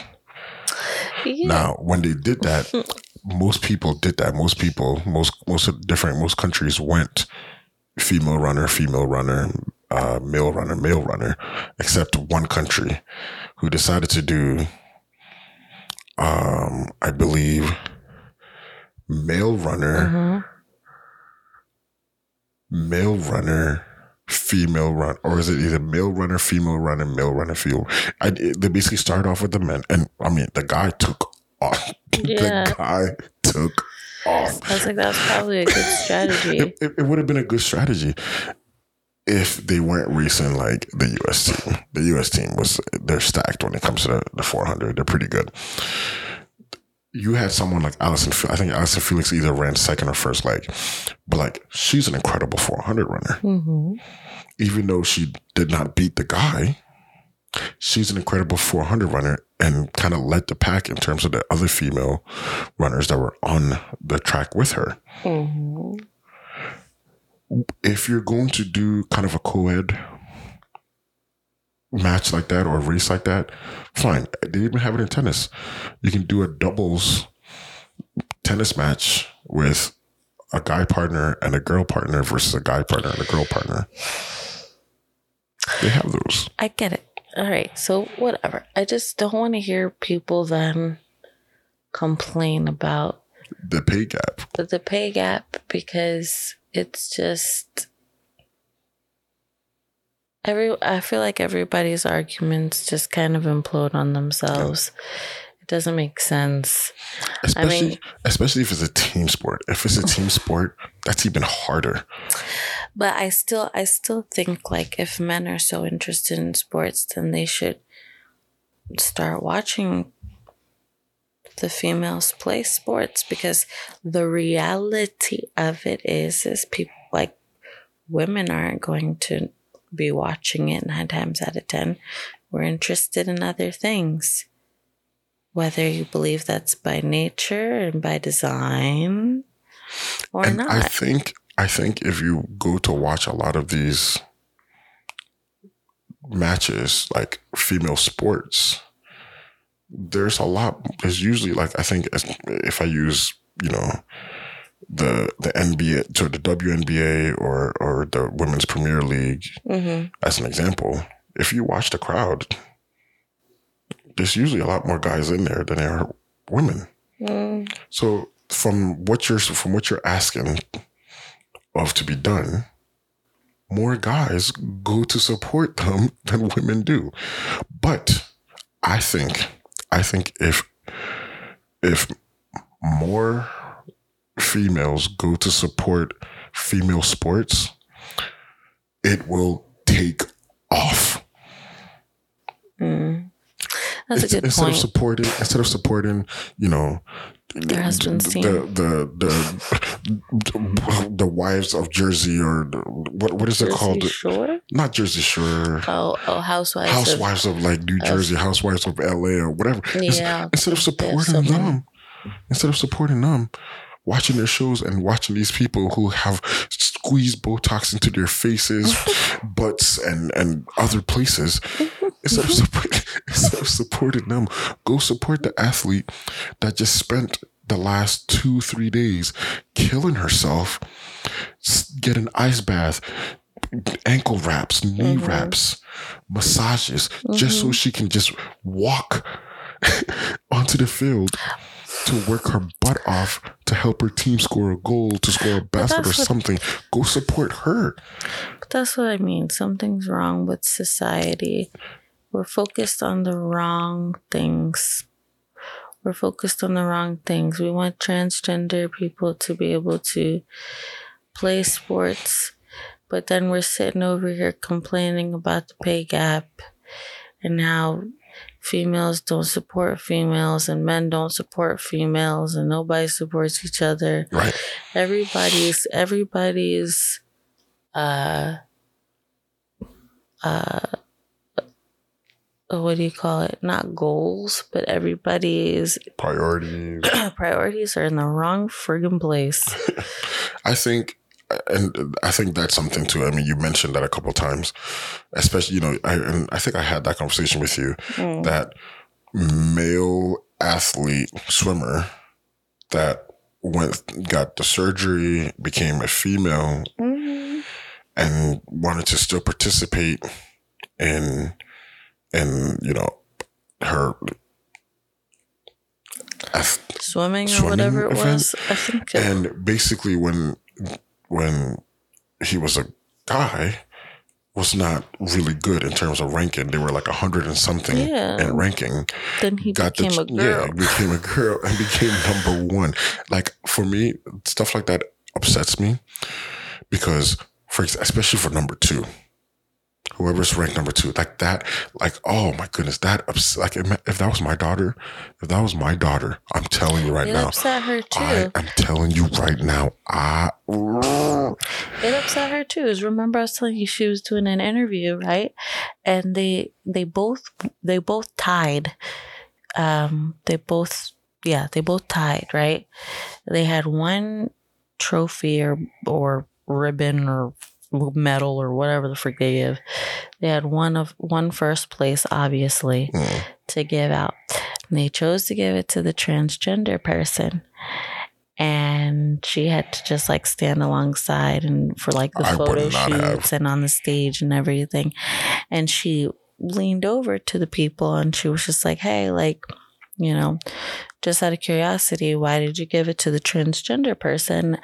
yeah. Now, when they did that, [LAUGHS] most people did that. Most people, most most different most countries went female runner, female runner, uh, male runner, male runner, except one country who decided to do, um, I believe, male runner, Mhm. male runner, female run, or is it either male runner, female runner, male runner, female? I, they basically started off with the men, and I mean the guy took off. [LAUGHS] Yeah. the guy took off. I was like, that's probably a good [LAUGHS] strategy. It, it, it would have been a good strategy if they weren't racing like the U.S. team. [LAUGHS] The U.S. team was they're stacked when it comes to the, the 400. They're pretty good. You had someone like Allyson. I think Allyson Felix either ran second or first leg, but like she's an incredible 400 runner. hmm Even though she did not beat the guy, she's an incredible 400 runner and kind of led the pack in terms of the other female runners that were on the track with her. hmm if you're going to do kind of a co-ed match like that or a race like that, fine. They even have it in tennis. You can do a doubles tennis match with a guy partner and a girl partner versus a guy partner and a girl partner. They have those. I get it. All right. So whatever. I just don't want to hear people then complain about The pay gap. the, the pay gap because it's just every I feel like everybody's arguments just kind of implode on themselves. It doesn't make sense. Especially mean- especially if it's a team sport. If it's a team sport, that's even harder. But I still I still think like if men are so interested in sports then they should start watching the females play sports because the reality of it is is people like women aren't going to be watching it nine times out of ten. We're interested in other things. Whether you believe that's by nature and by design or and not. I think I think if you go to watch a lot of these matches, like female sports, there's a lot. There's usually like I think as- if I use you know the the NBA to the WNBA or or the Women's Premier League Mm-hmm. as an example, if you watch the crowd, there's usually a lot more guys in there than there are women. Mm. So from what you're from what you're asking of to be done, more guys go to support them [LAUGHS] than women do. But I think I think if if more females go to support female sports, it will take off. Mm. That's a It's- good instead point. of supporting instead of supporting you know Your husband's the, the the the wives of Jersey or what what is it called Shore? not Jersey Shore Oh, oh, housewives. housewives of like New Jersey housewives of LA or whatever Yeah. instead of supporting them instead of supporting them watching their shows and watching these people who have squeezed Botox into their faces [LAUGHS] butts and and other places. Instead of, support, [LAUGHS] instead of supporting them, go support the athlete that just spent the last two, three days killing herself, get an ice bath, ankle wraps, knee mm-hmm. wraps, massages, just so mm-hmm. she can just walk [LAUGHS] onto the field to work her butt off to help her team score a goal, to score a basket or something. Go support her. But that's what I mean. Something's wrong with society. We're focused on the wrong things. We're focused on the wrong things. We want transgender people to be able to play sports, but then we're sitting over here complaining about the pay gap and how females don't support females and men don't support females and nobody supports each other Right. everybody's everybody's uh uh what do you call it not goals but everybody's Priorities. [CLEARS THROAT] priorities are in the wrong friggin' place [LAUGHS] I think, and I think that's something too. I mean, you mentioned that a couple times, especially you know, I and I think I had that conversation with you Mm. that male athlete swimmer that went got the surgery, became a female, Mhm. and wanted to still participate in in you know her ath- swimming or Swimming whatever it was i think and basically when when he was a guy was not really good in terms of ranking. They were like a hundred and something Yeah. in ranking. Then he became the a girl. yeah became a girl and [LAUGHS] became number one. Like for me stuff like that upsets me because for especially for number two whoever's ranked number two like that like oh my goodness that ups- like if that was my daughter if that was my daughter i'm telling you right it now upset her too I am telling you right now, I It upset her too. Is remember I was telling you she was doing an interview, right? And they they both they both tied. Um, they both yeah they both tied, right? They had one trophy or or ribbon or medal or whatever the freak they give. They had one of one first place, obviously, Mm. to give out. And they chose to give it to the transgender person and she had to just like stand alongside and for like the I photo shoots and on the stage and everything and she leaned over to the people and she was just like hey like you know just out of curiosity why did you give it to the transgender person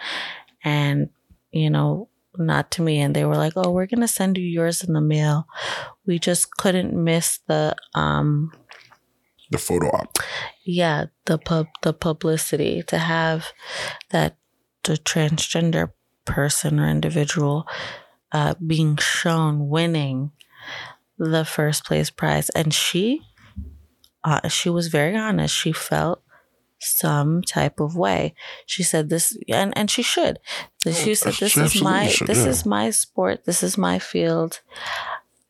and you know not to me and they were like oh we're gonna send you yours in the mail. We just couldn't miss the um the photo op. yeah the pub the publicity to have that the transgender person or individual uh, being shown winning the first place prize. And she uh, she was very honest. She felt some type of way she said this and and she should she said she this is my should, this yeah. is my sport this is my field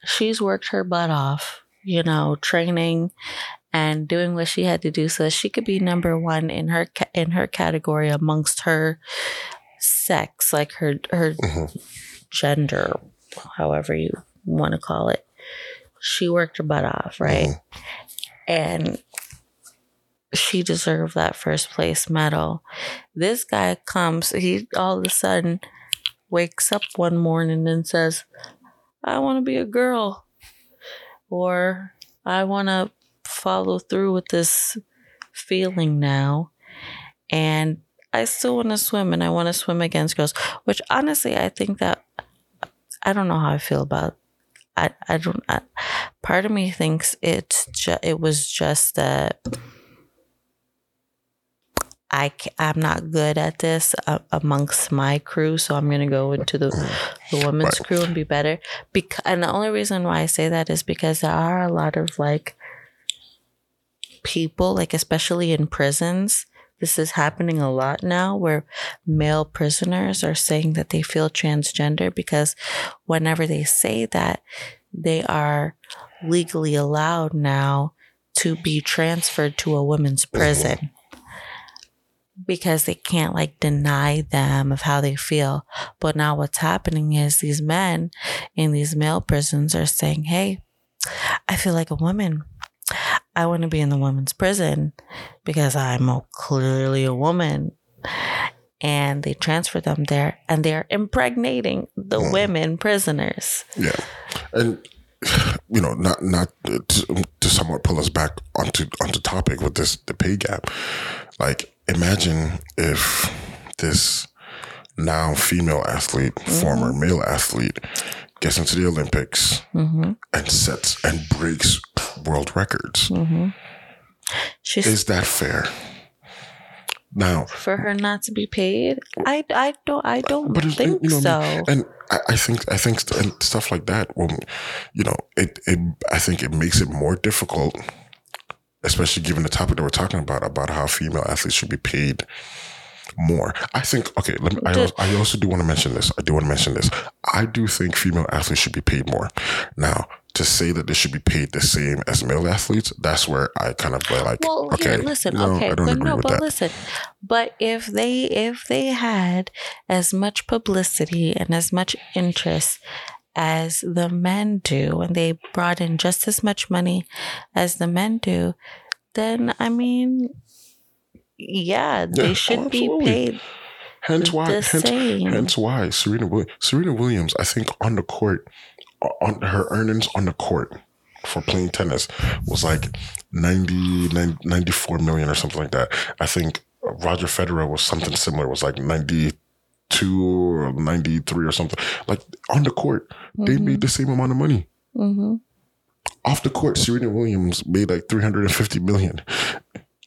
she's worked her butt off you know training and doing what she had to do so that she could be number one in her ca- in her category amongst her sex, like her her Mhm. gender, however you want to call it. She worked her butt off, right? Mhm. And she deserved that first place medal. This guy comes, he all of a sudden wakes up one morning and says, I want to be a girl. Or I want to follow through with this feeling now. And I still want to swim and I want to swim against girls, which honestly, I think that I don't know how I feel about. I, I don't. I, part of me thinks it's ju- it was just that I I'm not good at this uh, amongst my crew, so I'm gonna go into the the women's Right. crew and be better. Because and the only reason why I say that is because there are a lot of like people, like especially in prisons. This is happening a lot now where male prisoners are saying that they feel transgender because whenever they say that, they are legally allowed now to be transferred to a women's prison because they can't like deny them of how they feel. But now what's happening is these men in these male prisons are saying, Hey, I feel like a woman. I want to be in the women's prison because I'm clearly a woman. And they transfer them there and they're impregnating the mm. women prisoners. Yeah, and [SIGHS] you know, not not to, to somewhat pull us back onto onto topic with this the pay gap. Like, imagine if this now female athlete, mm-hmm. former male athlete, gets into the Olympics mm-hmm. and sets and breaks world records. Mm-hmm. She's Is that fair? Now, for her not to be paid. I, I don't I don't think you know, so. and I, I think I think and stuff like that. When you know, it, it I think it makes it more difficult, especially given the topic that we're talking about about how female athletes should be paid more. I think okay. Let me. I, also, I also do want to mention this. I do want to mention this. I do think female athletes should be paid more. Now, to say that they should be paid the same as male athletes, that's where I kind of like, Well, okay, here, listen, no, okay, but no, but that. listen, but if they if they had as much publicity and as much interest as the men do, and they brought in just as much money as the men do, then I mean, yeah, they Yeah, should be paid. Hence why, the hence, same. hence why Serena Serena Williams, I think on the court, on her earnings on the court for playing tennis was like 90, 90 94 million or something like that. I think Roger Federer was something similar. Was like 92 or 93 or something. Like on the court, they Mm-hmm. made the same amount of money. hmm Off the court, Serena Williams made like 350 million.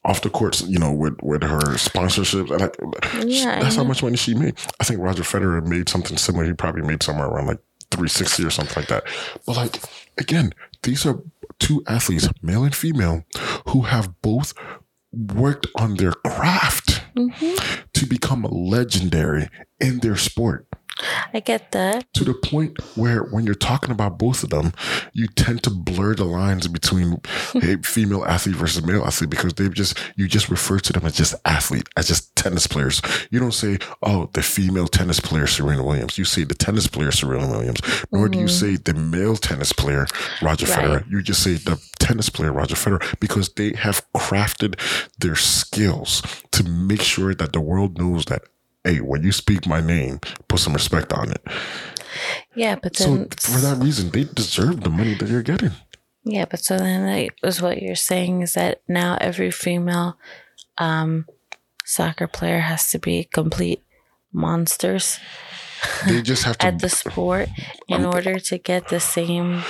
Off the courts, you know, with, with her sponsorships, and like, Yeah, that's how much money she made. I think Roger Federer made something similar. He probably made somewhere around like 360 or something like that. But like, again, these are two athletes, male and female, who have both worked on their craft Mm-hmm. to become legendary in their sport I get that. to the point where when you're talking about both of them, you tend to blur the lines between [LAUGHS] a female athlete versus male athlete because they've just you just refer to them as just athlete, as just tennis players. You don't say, "Oh, the female tennis player Serena Williams." You say the tennis player Serena Williams. Nor do you mm-hmm. say the male tennis player Roger Right. Federer. You just say the tennis player Roger Federer because they have crafted their skills to make sure that the world knows that. Hey, when you speak my name, put some respect on it. Yeah, but So for that reason, they deserve the money that you're getting. Yeah, but so then that is what you're saying is that now every female um, soccer player has to be complete monsters They just have to. [LAUGHS] at the sport in order to get the same.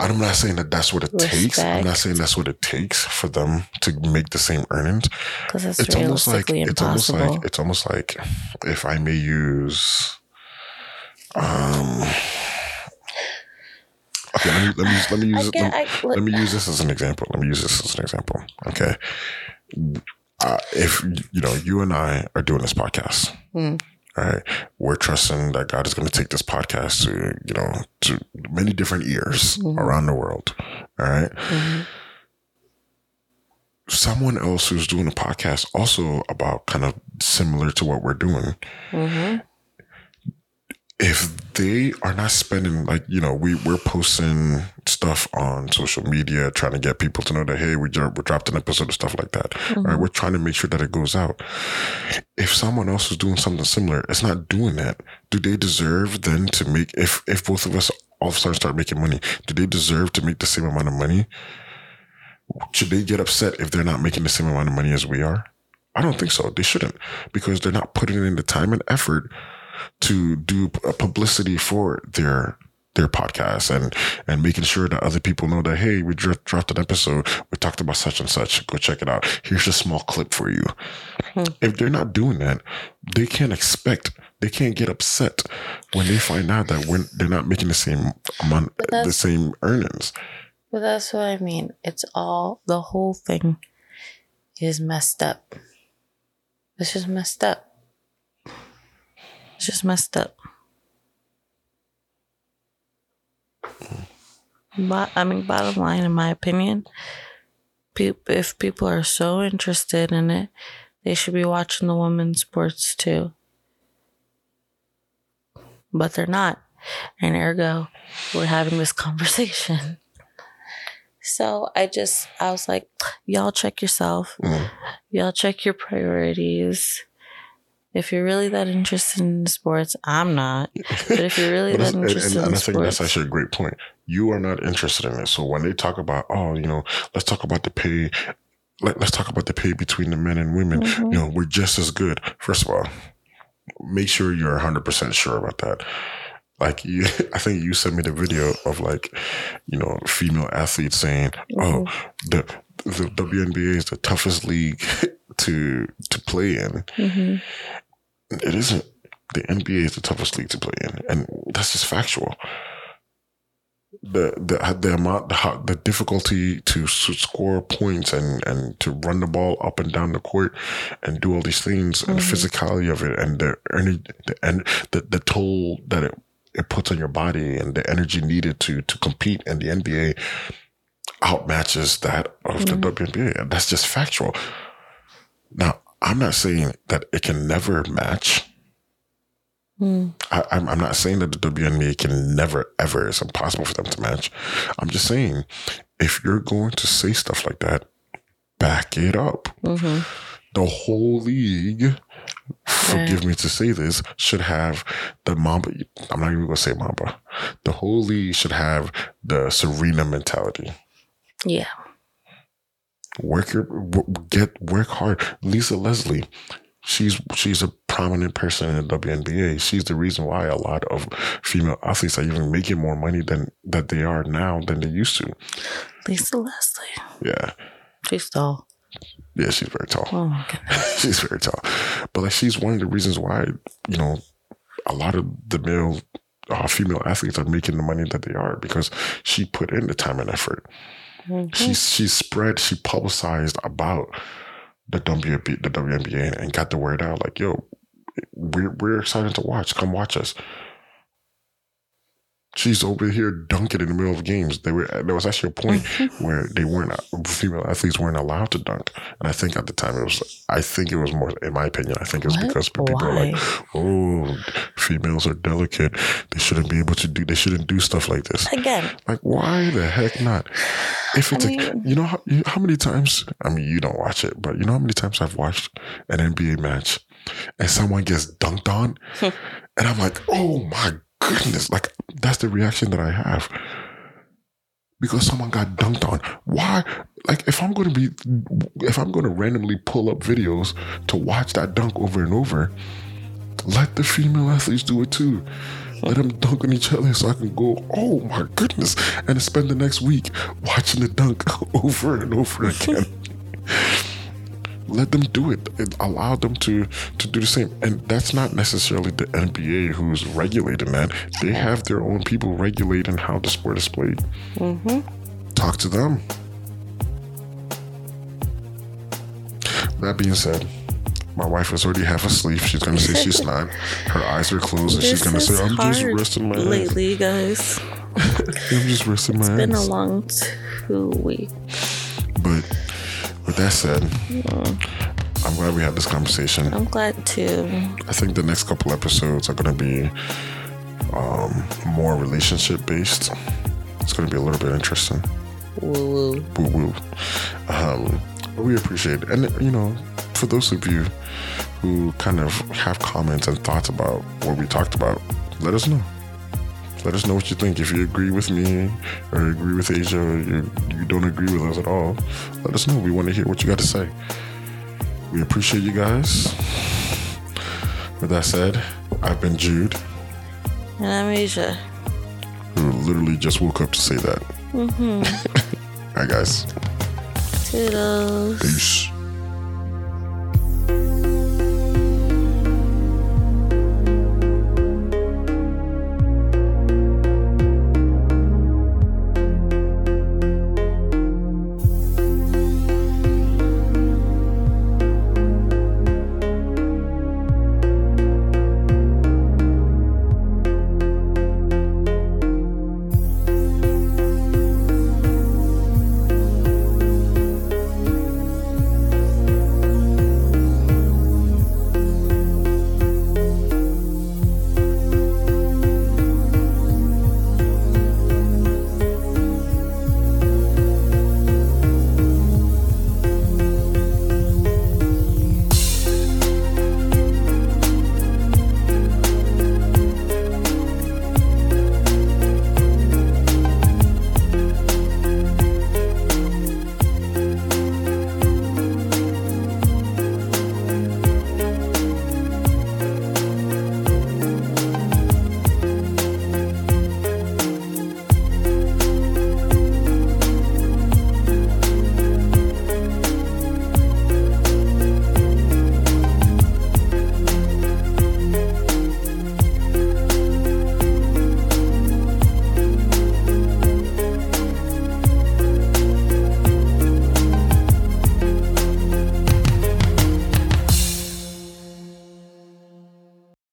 I'm not saying that that's what it takes. I'm not saying that's what it takes for them to make the same earnings. Because it's, It's almost like realistically it's almost like it's almost like if I may use. Um. Okay, let me let me use, let me use get, let, let me use this as an example. Let me use this as an example. Okay. Uh, if you know you and I are doing this podcast, Hmm. All right, we're trusting that God is going to take this podcast to you know to many different ears Mm-hmm. around the world. All right? Someone else who's doing a podcast also about kind of similar to what we're doing. Mhm. If they are not spending like you know we we're posting stuff on social media trying to get people to know that hey we, we dropped an episode of stuff like that. Right mm-hmm. we're trying to make sure that it goes out. If someone else is doing something similar it's not doing that. Do they deserve then to make if if both of us all of a sudden start making money do they deserve to make the same amount of money? Should they get upset if they're not making the same amount of money as we are? I don't think so. They shouldn't because they're not putting in the time and effort to do publicity for their their podcast and and making sure that other people know that hey we dro- dropped an episode we talked about such and such go check it out here's a small clip for you hmm. if they're not doing that they can't expect they can't get upset when they find out that when they're not making the same amount the same earnings But that's what I mean. It's all the whole thing is messed up. It's just messed up. It's just messed up. But I mean, bottom line, in my opinion, if people are so interested in it, they should be watching the women's sports too. But they're not, and ergo, we're having this conversation. [LAUGHS] So I just, I was like, y'all check yourself. Mm. Y'all check your priorities. If you're really that interested in sports, I'm not. But if you're really that that's- and, interested and, in and I think that's actually a great point. You are not interested in it. So when they talk about, oh, you know, let's talk about the pay. Let, let's talk about the pay between the men and women. Mm-hmm. You know, we're just as good. First of all, make sure you're 100% sure about that. Like, you, [LAUGHS] I think you sent me the video of like, you know, female athletes saying, oh, the, the WNBA is the toughest league [LAUGHS] to to play in. Mhm. It isn't. The NBA is the toughest league to play in, and that's just factual. The the the amount the, the difficulty to score points and and to run the ball up and down the court and do all these things and the physicality of it and the energy the and the, the toll that it, it puts on your body and the energy needed to to compete in the NBA outmatches that of the WNBA and that's just factual. Now I'm not saying that it can never match. Mm. I, I'm, I'm not saying that the WNBA can never, ever, it's impossible for them to match. I'm just saying, if you're going to say stuff like that, back it up. Mhm. The whole league, forgive me to say this, should have the Mamba. I'm not even going to say Mamba. The whole league should have the Serena mentality. Yeah, Work your, get, work hard. Lisa Leslie, she's she's a prominent person in the WNBA. She's the reason why a lot of female athletes are even making more money than that they are now than they used to. Lisa Leslie, Yeah, she's tall. yeah, she's very tall. Oh my goodness. [LAUGHS] she's very tall, but like she's one of the reasons why you know a lot of the male. Uh, female athletes are making the money that they are because she put in the time and effort. Mm-hmm. She she spread, she publicized about the WNBA, the WNBA, and got the word out. Like, yo, we're we're excited to watch. Come watch us. She's over here dunking in the middle of games. They were there was actually a point [LAUGHS] where they weren't female athletes weren't allowed to dunk, and I think at the time it was. I think it was more, in my opinion, I think it was What? because people are like, oh, females are delicate. They shouldn't be able to do. They shouldn't do stuff like this. Again, Like, why the heck not? If it's, I a, mean- you know, how, you, how many times, I mean, you don't watch it, but you know how many times I've watched an NBA match and someone gets dunked on? Hmm. and I'm like, oh my goodness. Like, that's the reaction that I have. Because someone got dunked on. Why? Like, if I'm to be, if I'm to randomly pull up videos to watch that dunk over and over, let the female athletes do it too. Let them dunk on each other so I can go, oh my goodness, and spend the next week watching the dunk [LAUGHS] over and over again. [LAUGHS] Let them do it. it. Allow them to to do the same. And that's not necessarily the NBA who's regulating that. They have their own people regulating how the sport is played. Mm-hmm. Talk to them. That being said, my wife is already half asleep. She's gonna say she's not. Her eyes are closed, and she's gonna say, "I'm just resting my lately, guys. [LAUGHS] I'm just resting my It's Been a long two weeks. But with that said, I'm glad we had this conversation. I'm glad too. I think the next couple episodes are gonna be um, more relationship based. It's going to be a little bit interesting. Woo woo. Woo woo. Um, but we appreciate it. And, you know, for those of you who kind of have comments and thoughts about what we talked about, let us know. Let us know what you think. If you agree with me or agree with Asia or you, you don't agree with us at all, let us know. We want to hear what you got to say. We appreciate you guys. With that said, I've been Jude, And I'm Asia. who literally just woke up to say that. Mm-hmm. [LAUGHS] All right, guys. Toodles. Peace.